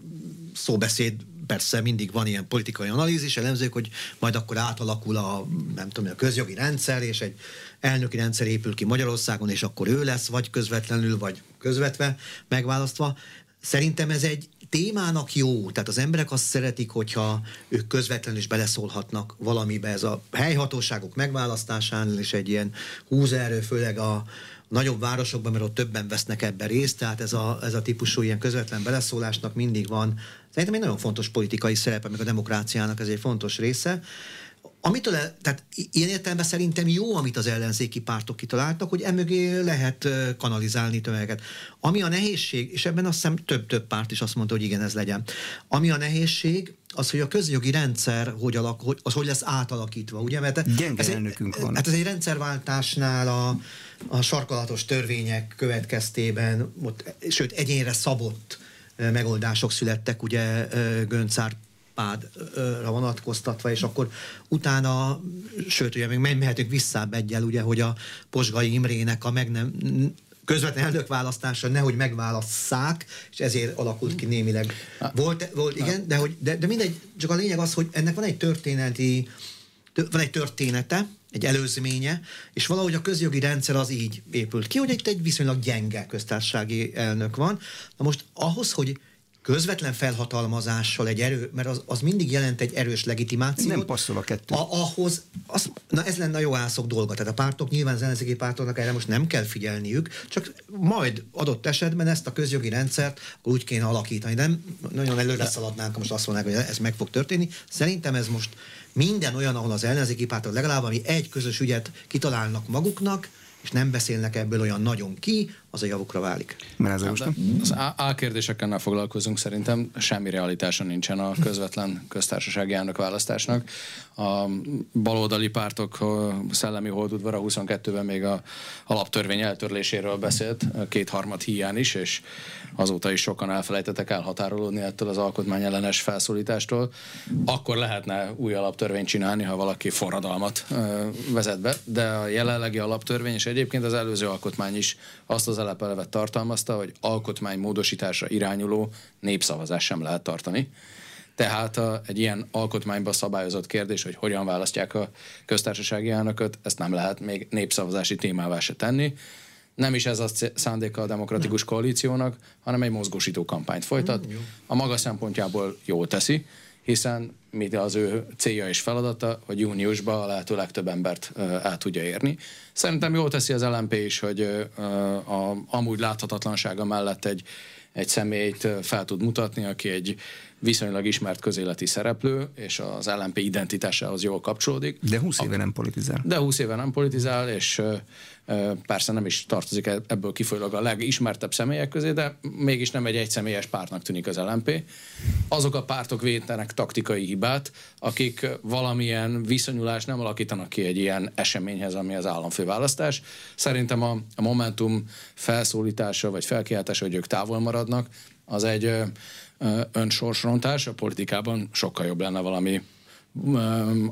szóbeszéd persze mindig van ilyen politikai analízis, elemzők, hogy majd akkor átalakul a, nem tudom, a közjogi rendszer, és egy elnöki rendszer épül ki Magyarországon, és akkor ő lesz, vagy közvetlenül, vagy közvetve megválasztva. Szerintem ez egy témának jó, tehát az emberek azt szeretik, hogyha ők közvetlenül is beleszólhatnak valamibe. Ez a helyhatóságok megválasztásán és egy ilyen húzerő, főleg a nagyobb városokban, mert ott többen vesznek ebben részt, tehát ez a, ez a típusú ilyen közvetlen beleszólásnak mindig van. Szerintem egy nagyon fontos politikai szerepe, meg a demokráciának ez egy fontos része. Amitől, tehát ilyen értelemben szerintem jó, amit az ellenzéki pártok kitaláltak, hogy emögé lehet kanalizálni tömegeket. Ami a nehézség, és ebben azt hiszem több-több párt is azt mondta, hogy igen, ez legyen. Ami a nehézség, az, hogy a közjogi rendszer hogy alak, hogy, az hogy lesz átalakítva, ugye? Mert Gyenge ez elnökünk egy, van. Hát ez egy rendszerváltásnál a, a sarkalatos törvények következtében, ott, sőt, egyénre szabott megoldások születtek, ugye Göncár pádra vonatkoztatva, és akkor utána, sőt, ugye még mehetünk vissza egyel, ugye, hogy a Posgai Imrének a meg nem, közvetlen elnökválasztása nehogy megválasszák, és ezért alakult ki némileg. Volt, volt igen, de, hogy, de, de mindegy, csak a lényeg az, hogy ennek van egy történeti, van egy története, egy előzménye, és valahogy a közjogi rendszer az így épült ki, hogy itt egy viszonylag gyenge köztársasági elnök van. Na most ahhoz, hogy közvetlen felhatalmazással egy erő, mert az, az mindig jelent egy erős legitimációt. Nem passzol a kettő. A, ahhoz, az, na ez lenne a jó ászok dolga. Tehát a pártok, nyilván az ellenzéki pártoknak erre most nem kell figyelniük, csak majd adott esetben ezt a közjogi rendszert úgy kéne alakítani. Nem nagyon előre szaladnánk, most azt mondanák, hogy ez meg fog történni. Szerintem ez most minden olyan, ahol az ellenzéki pártok legalább ami egy közös ügyet kitalálnak maguknak, és nem beszélnek ebből olyan nagyon ki, az a javukra válik. Mert ez most az álkérdésekkel foglalkozunk, szerintem semmi realitása nincsen a közvetlen köztársasági elnök választásnak. A baloldali pártok szellemi holdudvara 22-ben még a alaptörvény eltörléséről beszélt, kétharmad hiány is, és azóta is sokan elfelejtettek elhatárolódni ettől az alkotmányellenes felszólítástól. Akkor lehetne új alaptörvényt csinálni, ha valaki forradalmat vezet be, de a jelenlegi alaptörvény, és egyébként az előző alkotmány is azt az alapelevet tartalmazta, hogy alkotmány módosításra irányuló népszavazás sem lehet tartani. Tehát a, egy ilyen alkotmányba szabályozott kérdés, hogy hogyan választják a köztársasági elnököt, ezt nem lehet még népszavazási témává se tenni. Nem is ez a szándéka a demokratikus nem. koalíciónak, hanem egy mozgósító kampányt folytat. Mm, a maga szempontjából jól teszi, hiszen mit az ő célja és feladata, hogy júniusban a lehető legtöbb embert el tudja érni. Szerintem jól teszi az LMP is, hogy a, amúgy láthatatlansága mellett egy egy személyt fel tud mutatni, aki egy viszonylag ismert közéleti szereplő, és az LNP identitásához jól kapcsolódik. De 20 éve nem politizál. De 20 éve nem politizál, és persze nem is tartozik e- ebből kifolyólag a legismertebb személyek közé, de mégis nem egy egyszemélyes pártnak tűnik az LNP. Azok a pártok vétenek taktikai hibát, akik valamilyen viszonyulást nem alakítanak ki egy ilyen eseményhez, ami az államfőválasztás. Szerintem a, a Momentum felszólítása vagy felkiáltása, hogy ők távol maradnak, az egy önsorsrontás. A politikában sokkal jobb lenne valami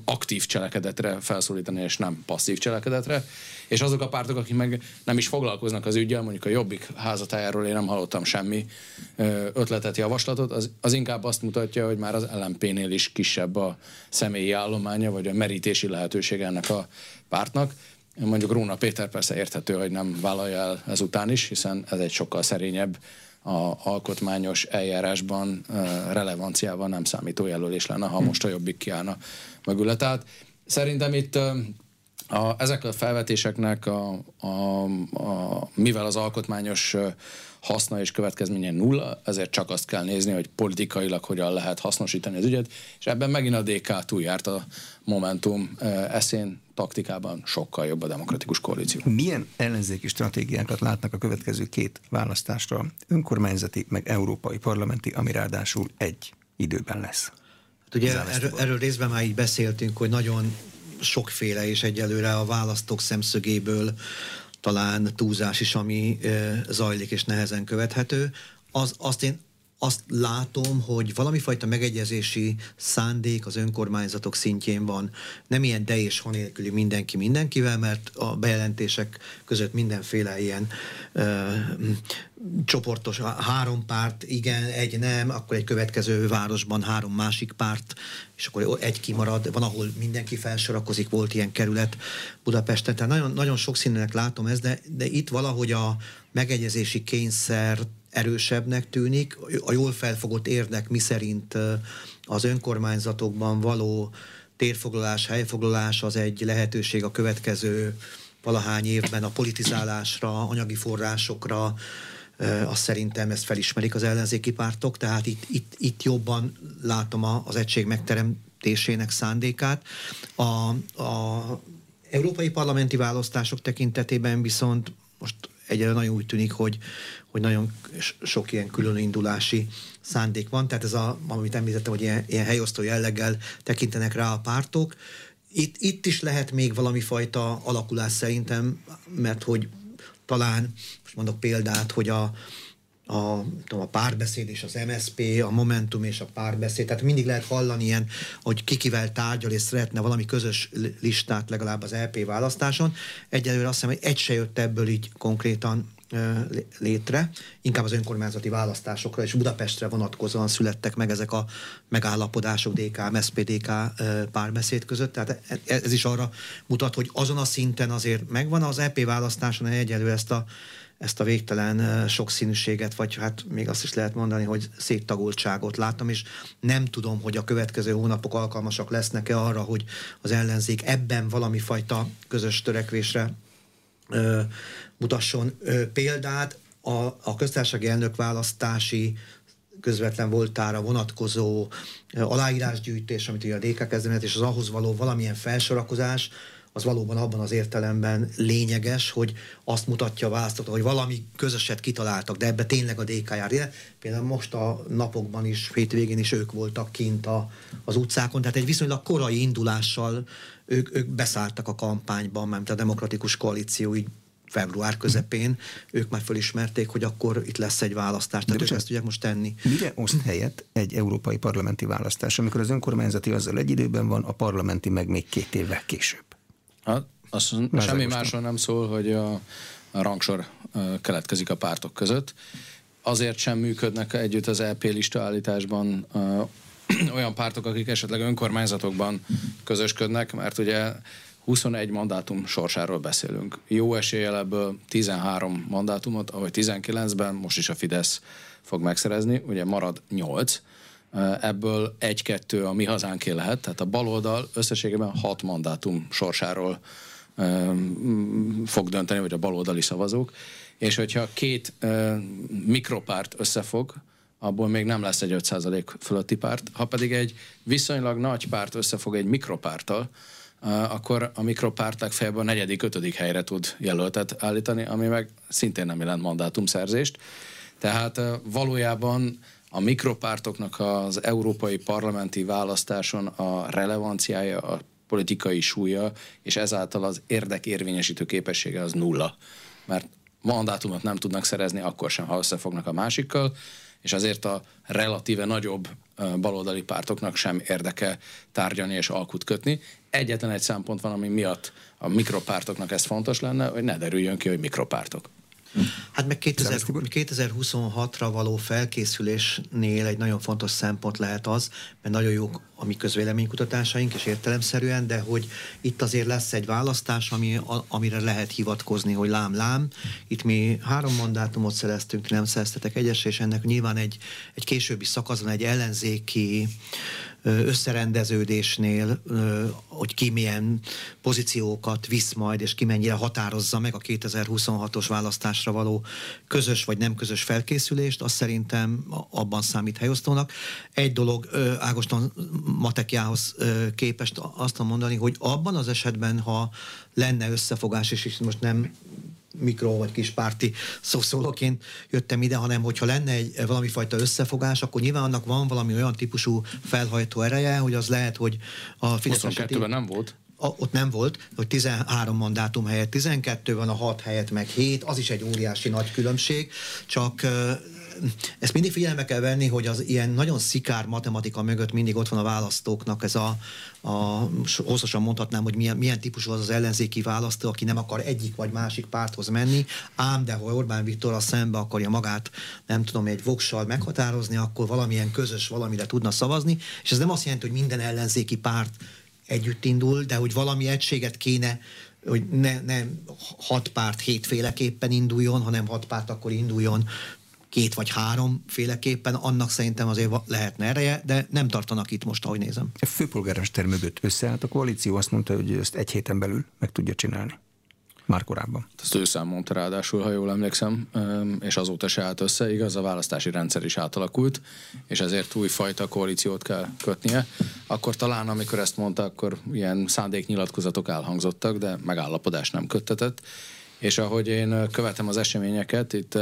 aktív cselekedetre felszólítani, és nem passzív cselekedetre. És azok a pártok, akik meg nem is foglalkoznak az ügyel, mondjuk a Jobbik házatájáról én nem hallottam semmi ötletet, javaslatot, az, az inkább azt mutatja, hogy már az LMP-nél is kisebb a személyi állománya, vagy a merítési lehetőség ennek a pártnak. Mondjuk Róna Péter persze érthető, hogy nem vállalja el ezután is, hiszen ez egy sokkal szerényebb a alkotmányos eljárásban relevanciával nem számító jelölés lenne, ha most a jobbik kiállna mögüle. Tehát szerintem itt a, ezek a felvetéseknek, a, a, a, mivel az alkotmányos haszna és következménye nulla, ezért csak azt kell nézni, hogy politikailag hogyan lehet hasznosítani az ügyet, és ebben megint a DK túljárt a Momentum eszén taktikában sokkal jobb a demokratikus koalíció. Milyen ellenzéki stratégiákat látnak a következő két választásra, önkormányzati meg európai parlamenti, ami ráadásul egy időben lesz? Hát ugye erről, erről részben már így beszéltünk, hogy nagyon sokféle, és egyelőre a választók szemszögéből talán túlzás is, ami zajlik és nehezen követhető. Az, azt én azt látom, hogy valami fajta megegyezési szándék az önkormányzatok szintjén van. Nem ilyen de és nélküli mindenki mindenkivel, mert a bejelentések között mindenféle ilyen ö, csoportos, három párt, igen, egy nem, akkor egy következő városban három másik párt, és akkor egy kimarad, van, ahol mindenki felsorakozik, volt ilyen kerület Budapesten, tehát nagyon, nagyon sokszínűnek látom ezt, de, de itt valahogy a megegyezési kényszer erősebbnek tűnik. A jól felfogott érdek miszerint az önkormányzatokban való térfoglalás, helyfoglalás az egy lehetőség a következő valahány évben a politizálásra, anyagi forrásokra, azt szerintem ezt felismerik az ellenzéki pártok, tehát itt, itt, itt jobban látom az egység megteremtésének szándékát. A, a európai parlamenti választások tekintetében viszont most egyre nagyon úgy tűnik, hogy, hogy nagyon sok ilyen különindulási szándék van, tehát ez a, amit említettem, hogy ilyen, ilyen helyosztó jelleggel tekintenek rá a pártok. Itt, itt is lehet még valami fajta alakulás szerintem, mert hogy talán, most mondok példát, hogy a, a, tudom, a párbeszéd és az MSP, a Momentum és a párbeszéd, tehát mindig lehet hallani ilyen, hogy kikivel tárgyal és szeretne valami közös listát legalább az LP e választáson. Egyelőre azt hiszem, hogy egy se jött ebből így konkrétan létre, inkább az önkormányzati választásokra és Budapestre vonatkozóan születtek meg ezek a megállapodások DK, MSZP-DK párbeszéd között, tehát e, ez is arra mutat, hogy azon a szinten azért megvan az EP választáson egyelőre ezt a ezt a végtelen sokszínűséget, vagy hát még azt is lehet mondani, hogy széttagoltságot láttam, és nem tudom, hogy a következő hónapok alkalmasak lesznek-e arra, hogy az ellenzék ebben valami fajta közös törekvésre mutasson példát. A, a köztársasági elnök választási közvetlen voltára vonatkozó aláírásgyűjtés, amit ugye a DK kezdeményezett, és az ahhoz való valamilyen felsorakozás, az valóban abban az értelemben lényeges, hogy azt mutatja a választó, hogy valami közöset kitaláltak, de ebbe tényleg a DK jár. Például most a napokban is, hétvégén is ők voltak kint a, az utcákon, tehát egy viszonylag korai indulással ők, ők beszálltak a kampányban, mert a demokratikus koalíció így február közepén, ők már felismerték, hogy akkor itt lesz egy választás. Tehát ők ezt tudják most tenni. Mire oszt helyet egy európai parlamenti választás, amikor az önkormányzati azzal egy időben van, a parlamenti meg még két évvel később? Hát, azt semmi másról nem szól, hogy a, a rangsor keletkezik a pártok között. Azért sem működnek együtt az EP listállításban olyan pártok, akik esetleg önkormányzatokban közösködnek, mert ugye 21 mandátum sorsáról beszélünk. Jó eséllyel ebből 13 mandátumot, ahogy 19-ben most is a Fidesz fog megszerezni, ugye marad 8, ebből egy-kettő a mi hazánké lehet, tehát a baloldal összességében hat mandátum sorsáról fog dönteni, vagy a baloldali szavazók, és hogyha két mikropárt összefog, abból még nem lesz egy 5% fölötti párt. Ha pedig egy viszonylag nagy párt összefog egy mikropárttal, akkor a mikropárt legfeljebb a negyedik, ötödik helyre tud jelöltet állítani, ami meg szintén nem jelent mandátumszerzést. Tehát valójában a mikropártoknak az európai parlamenti választáson a relevanciája, a politikai súlya, és ezáltal az érdekérvényesítő képessége az nulla. Mert mandátumot nem tudnak szerezni akkor sem, ha összefognak a másikkal, és azért a relatíve nagyobb baloldali pártoknak sem érdeke tárgyalni és alkut kötni. Egyetlen egy szempont van, ami miatt a mikropártoknak ez fontos lenne, hogy ne derüljön ki, hogy mikropártok. Hát meg 2000, 2026-ra való felkészülésnél egy nagyon fontos szempont lehet az, mert nagyon jók a mi közvéleménykutatásaink, és értelemszerűen, de hogy itt azért lesz egy választás, ami, a, amire lehet hivatkozni, hogy lám-lám. Itt mi három mandátumot szereztünk, nem szereztetek egyes, és ennek nyilván egy, egy későbbi szakaszban egy ellenzéki összerendeződésnél, hogy ki milyen pozíciókat visz majd, és ki mennyire határozza meg a 2026-os választásra való közös vagy nem közös felkészülést, azt szerintem abban számít helyosztónak. Egy dolog Ágoston Matekjához képest azt mondani, hogy abban az esetben, ha lenne összefogás, és most nem mikro vagy kis párti szószólóként jöttem ide, hanem hogyha lenne egy valami fajta összefogás, akkor nyilván annak van valami olyan típusú felhajtó ereje, hogy az lehet, hogy a Fidesz 22-ben nem volt? A, ott nem volt, hogy 13 mandátum helyett 12 van, a 6 helyett meg 7, az is egy óriási nagy különbség, csak ezt mindig figyelme kell venni, hogy az ilyen nagyon szikár matematika mögött mindig ott van a választóknak ez a, a hosszasan mondhatnám, hogy milyen, milyen típusú az az ellenzéki választó, aki nem akar egyik vagy másik párthoz menni, ám de ha Orbán Viktor a szembe akarja magát, nem tudom, egy voksal meghatározni, akkor valamilyen közös valamire tudna szavazni, és ez nem azt jelenti, hogy minden ellenzéki párt együtt indul, de hogy valami egységet kéne hogy ne, ne hat párt hétféleképpen induljon, hanem hat párt akkor induljon két vagy három féleképpen, annak szerintem azért lehetne ereje, de nem tartanak itt most, ahogy nézem. A főpolgármester mögött összeállt a koalíció, azt mondta, hogy ezt egy héten belül meg tudja csinálni. Már korábban. Ezt ő mondta ráadásul, ha jól emlékszem, és azóta se állt össze. Igaz, a választási rendszer is átalakult, és ezért újfajta koalíciót kell kötnie. Akkor talán, amikor ezt mondta, akkor ilyen szándéknyilatkozatok elhangzottak, de megállapodás nem köttetett. És ahogy én követem az eseményeket, itt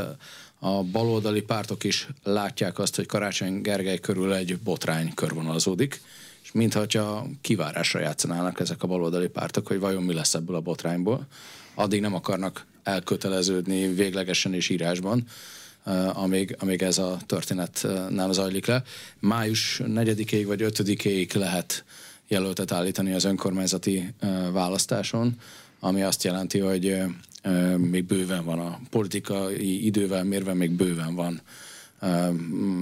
a baloldali pártok is látják azt, hogy Karácsony Gergely körül egy botrány körvonalazódik, és mintha kivárásra játszanának ezek a baloldali pártok, hogy vajon mi lesz ebből a botrányból. Addig nem akarnak elköteleződni véglegesen és írásban, eh, amíg, amíg ez a történet eh, nem zajlik le. Május 4-ig vagy 5-ig lehet jelöltet állítani az önkormányzati eh, választáson, ami azt jelenti, hogy még bőven van a politikai idővel mérve, még bőven van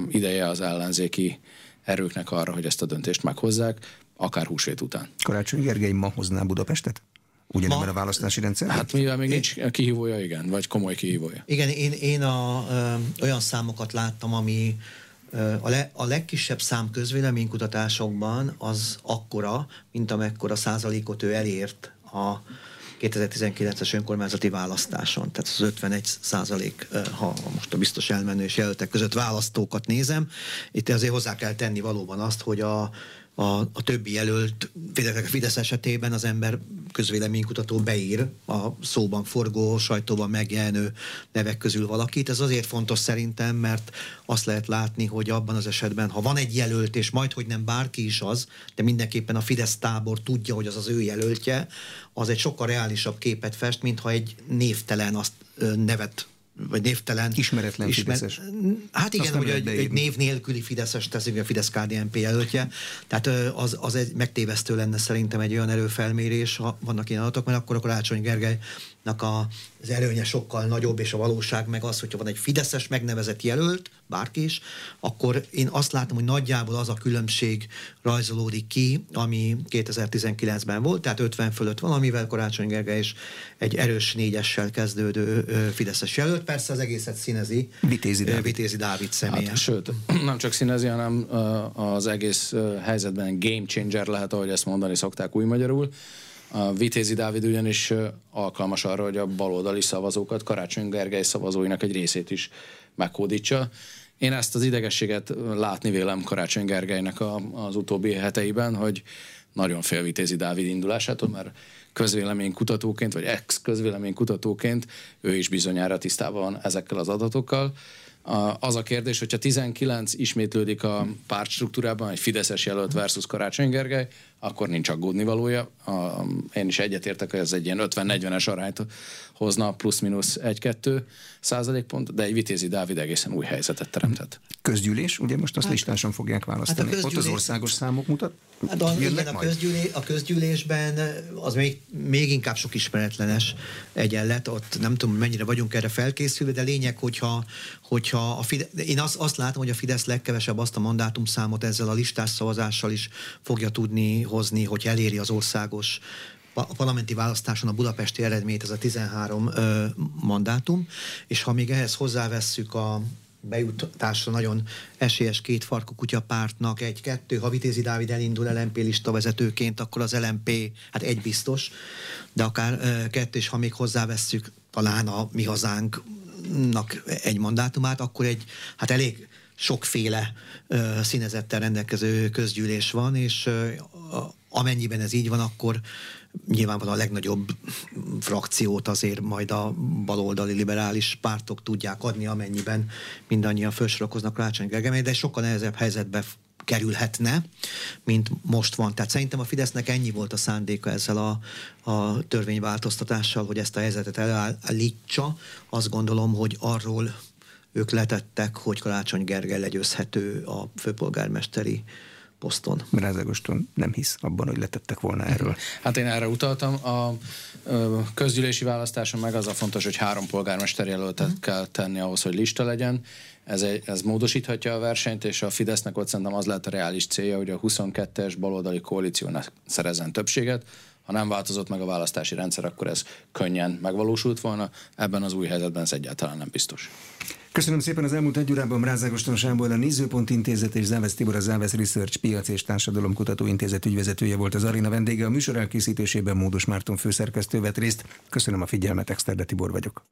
ideje az ellenzéki erőknek arra, hogy ezt a döntést meghozzák, akár húsvét után. Karácsony Gergely ma hozná Budapestet? Ugyanebben a választási rendszer? Hát mivel még nincs kihívója, igen, vagy komoly kihívója. Igen, én, én a, ö, olyan számokat láttam, ami ö, a, le, a legkisebb szám közvéleménykutatásokban az akkora, mint amekkora százalékot ő elért a 2019-es önkormányzati választáson. Tehát az 51 százalék, ha most a biztos elmenő és jelöltek között választókat nézem, itt azért hozzá kell tenni valóban azt, hogy a, a, a többi jelölt, a Fidesz esetében az ember közvéleménykutató beír a szóban forgó, sajtóban megjelenő nevek közül valakit. Ez azért fontos szerintem, mert azt lehet látni, hogy abban az esetben, ha van egy jelölt, és majd, hogy nem bárki is az, de mindenképpen a Fidesz tábor tudja, hogy az az ő jelöltje, az egy sokkal reálisabb képet fest, mint ha egy névtelen azt nevet vagy névtelen. Ismeretlen ismer... Fideszes. Hát igen, hogy egy, egy név nélküli Fideszes teszik a Fidesz KDNP jelöltje. Tehát az, az egy megtévesztő lenne szerintem egy olyan erőfelmérés, ha vannak ilyen adatok, mert akkor a Karácsony Gergely a, az előnye sokkal nagyobb, és a valóság meg az, hogyha van egy Fideszes megnevezett jelölt, bárki is, akkor én azt látom, hogy nagyjából az a különbség rajzolódik ki, ami 2019-ben volt, tehát 50 fölött valamivel Karácsony Gergely is egy erős négyessel kezdődő Fideszes jelölt. Persze az egészet színezi Vitézi Dávid, Vitézi Dávid személye. Hát, sőt, nem csak színezi, hanem az egész helyzetben game changer lehet, ahogy ezt mondani szokták új magyarul A Vitézi Dávid ugyanis alkalmas arra, hogy a baloldali szavazókat, Karácsony Gergely szavazóinak egy részét is meghódítsa. Én ezt az idegességet látni vélem Karácsony Gergelynek a, az utóbbi heteiben, hogy nagyon fél Vitézi Dávid indulásától, mert közvéleménykutatóként, vagy ex-közvéleménykutatóként ő is bizonyára tisztában van ezekkel az adatokkal. Az a kérdés, hogyha 19 ismétlődik a pártstruktúrában, egy Fideszes jelölt versus Karácsony Gergely, akkor nincs aggódni valója. Én is egyetértek, hogy ez egy ilyen 50-40-es arányt hozna, plusz-minusz 1-2 százalékpont, de egy Vitézi Dávid egészen új helyzetet teremtett. Közgyűlés, ugye most azt hát, listáson fogják választani. Hát közgyűlés... Ott az országos számok mutat? Hát a, igen, a, közgyűlés, a közgyűlésben az még, még inkább sok ismeretlenes egyenlet, ott nem tudom, mennyire vagyunk erre felkészülve, de lényeg, hogyha, hogyha a Fide- én azt, azt látom, hogy a Fidesz legkevesebb azt a mandátumszámot ezzel a listás szavazással is fogja tudni hozni, hogy eléri az országos a parlamenti választáson a budapesti eredményt, ez a 13 ö, mandátum, és ha még ehhez hozzávesszük a bejutásra nagyon esélyes két farkú kutyapártnak, egy-kettő, ha Vitézi Dávid elindul LMP lista vezetőként, akkor az LMP, hát egy biztos, de akár ö, kettő, és ha még hozzávesszük talán a mi hazánknak egy mandátumát, akkor egy, hát elég sokféle ö, színezettel rendelkező közgyűlés van, és amennyiben ez így van, akkor nyilvánvalóan a legnagyobb frakciót azért majd a baloldali liberális pártok tudják adni, amennyiben mindannyian felsorakoznak Rácsony Gergely, de sokkal nehezebb helyzetbe kerülhetne, mint most van. Tehát szerintem a Fidesznek ennyi volt a szándéka ezzel a, a törvényváltoztatással, hogy ezt a helyzetet elállítsa. Azt gondolom, hogy arról ők letettek, hogy Karácsony Gergely legyőzhető a főpolgármesteri poszton. Rázágoston nem hisz abban, hogy letettek volna erről. Hát én erre utaltam. A közgyűlési választáson meg az a fontos, hogy három polgármester jelöltet uh-huh. kell tenni ahhoz, hogy lista legyen. Ez, egy, ez módosíthatja a versenyt, és a Fidesznek ott szerintem az lehet a reális célja, hogy a 22-es baloldali koalíciónak szerezzen többséget. Ha nem változott meg a választási rendszer, akkor ez könnyen megvalósult volna. Ebben az új helyzetben ez egyáltalán nem biztos. Köszönöm szépen az elmúlt egy órában Rázágoston Sámbor, a Nézőpont Intézet és Závesz Tibor, a Závesz Research Piac és Társadalomkutató Intézet ügyvezetője volt az Arina vendége. A műsor elkészítésében Módos Márton főszerkesztő vett részt. Köszönöm a figyelmet, Exterde Tibor vagyok.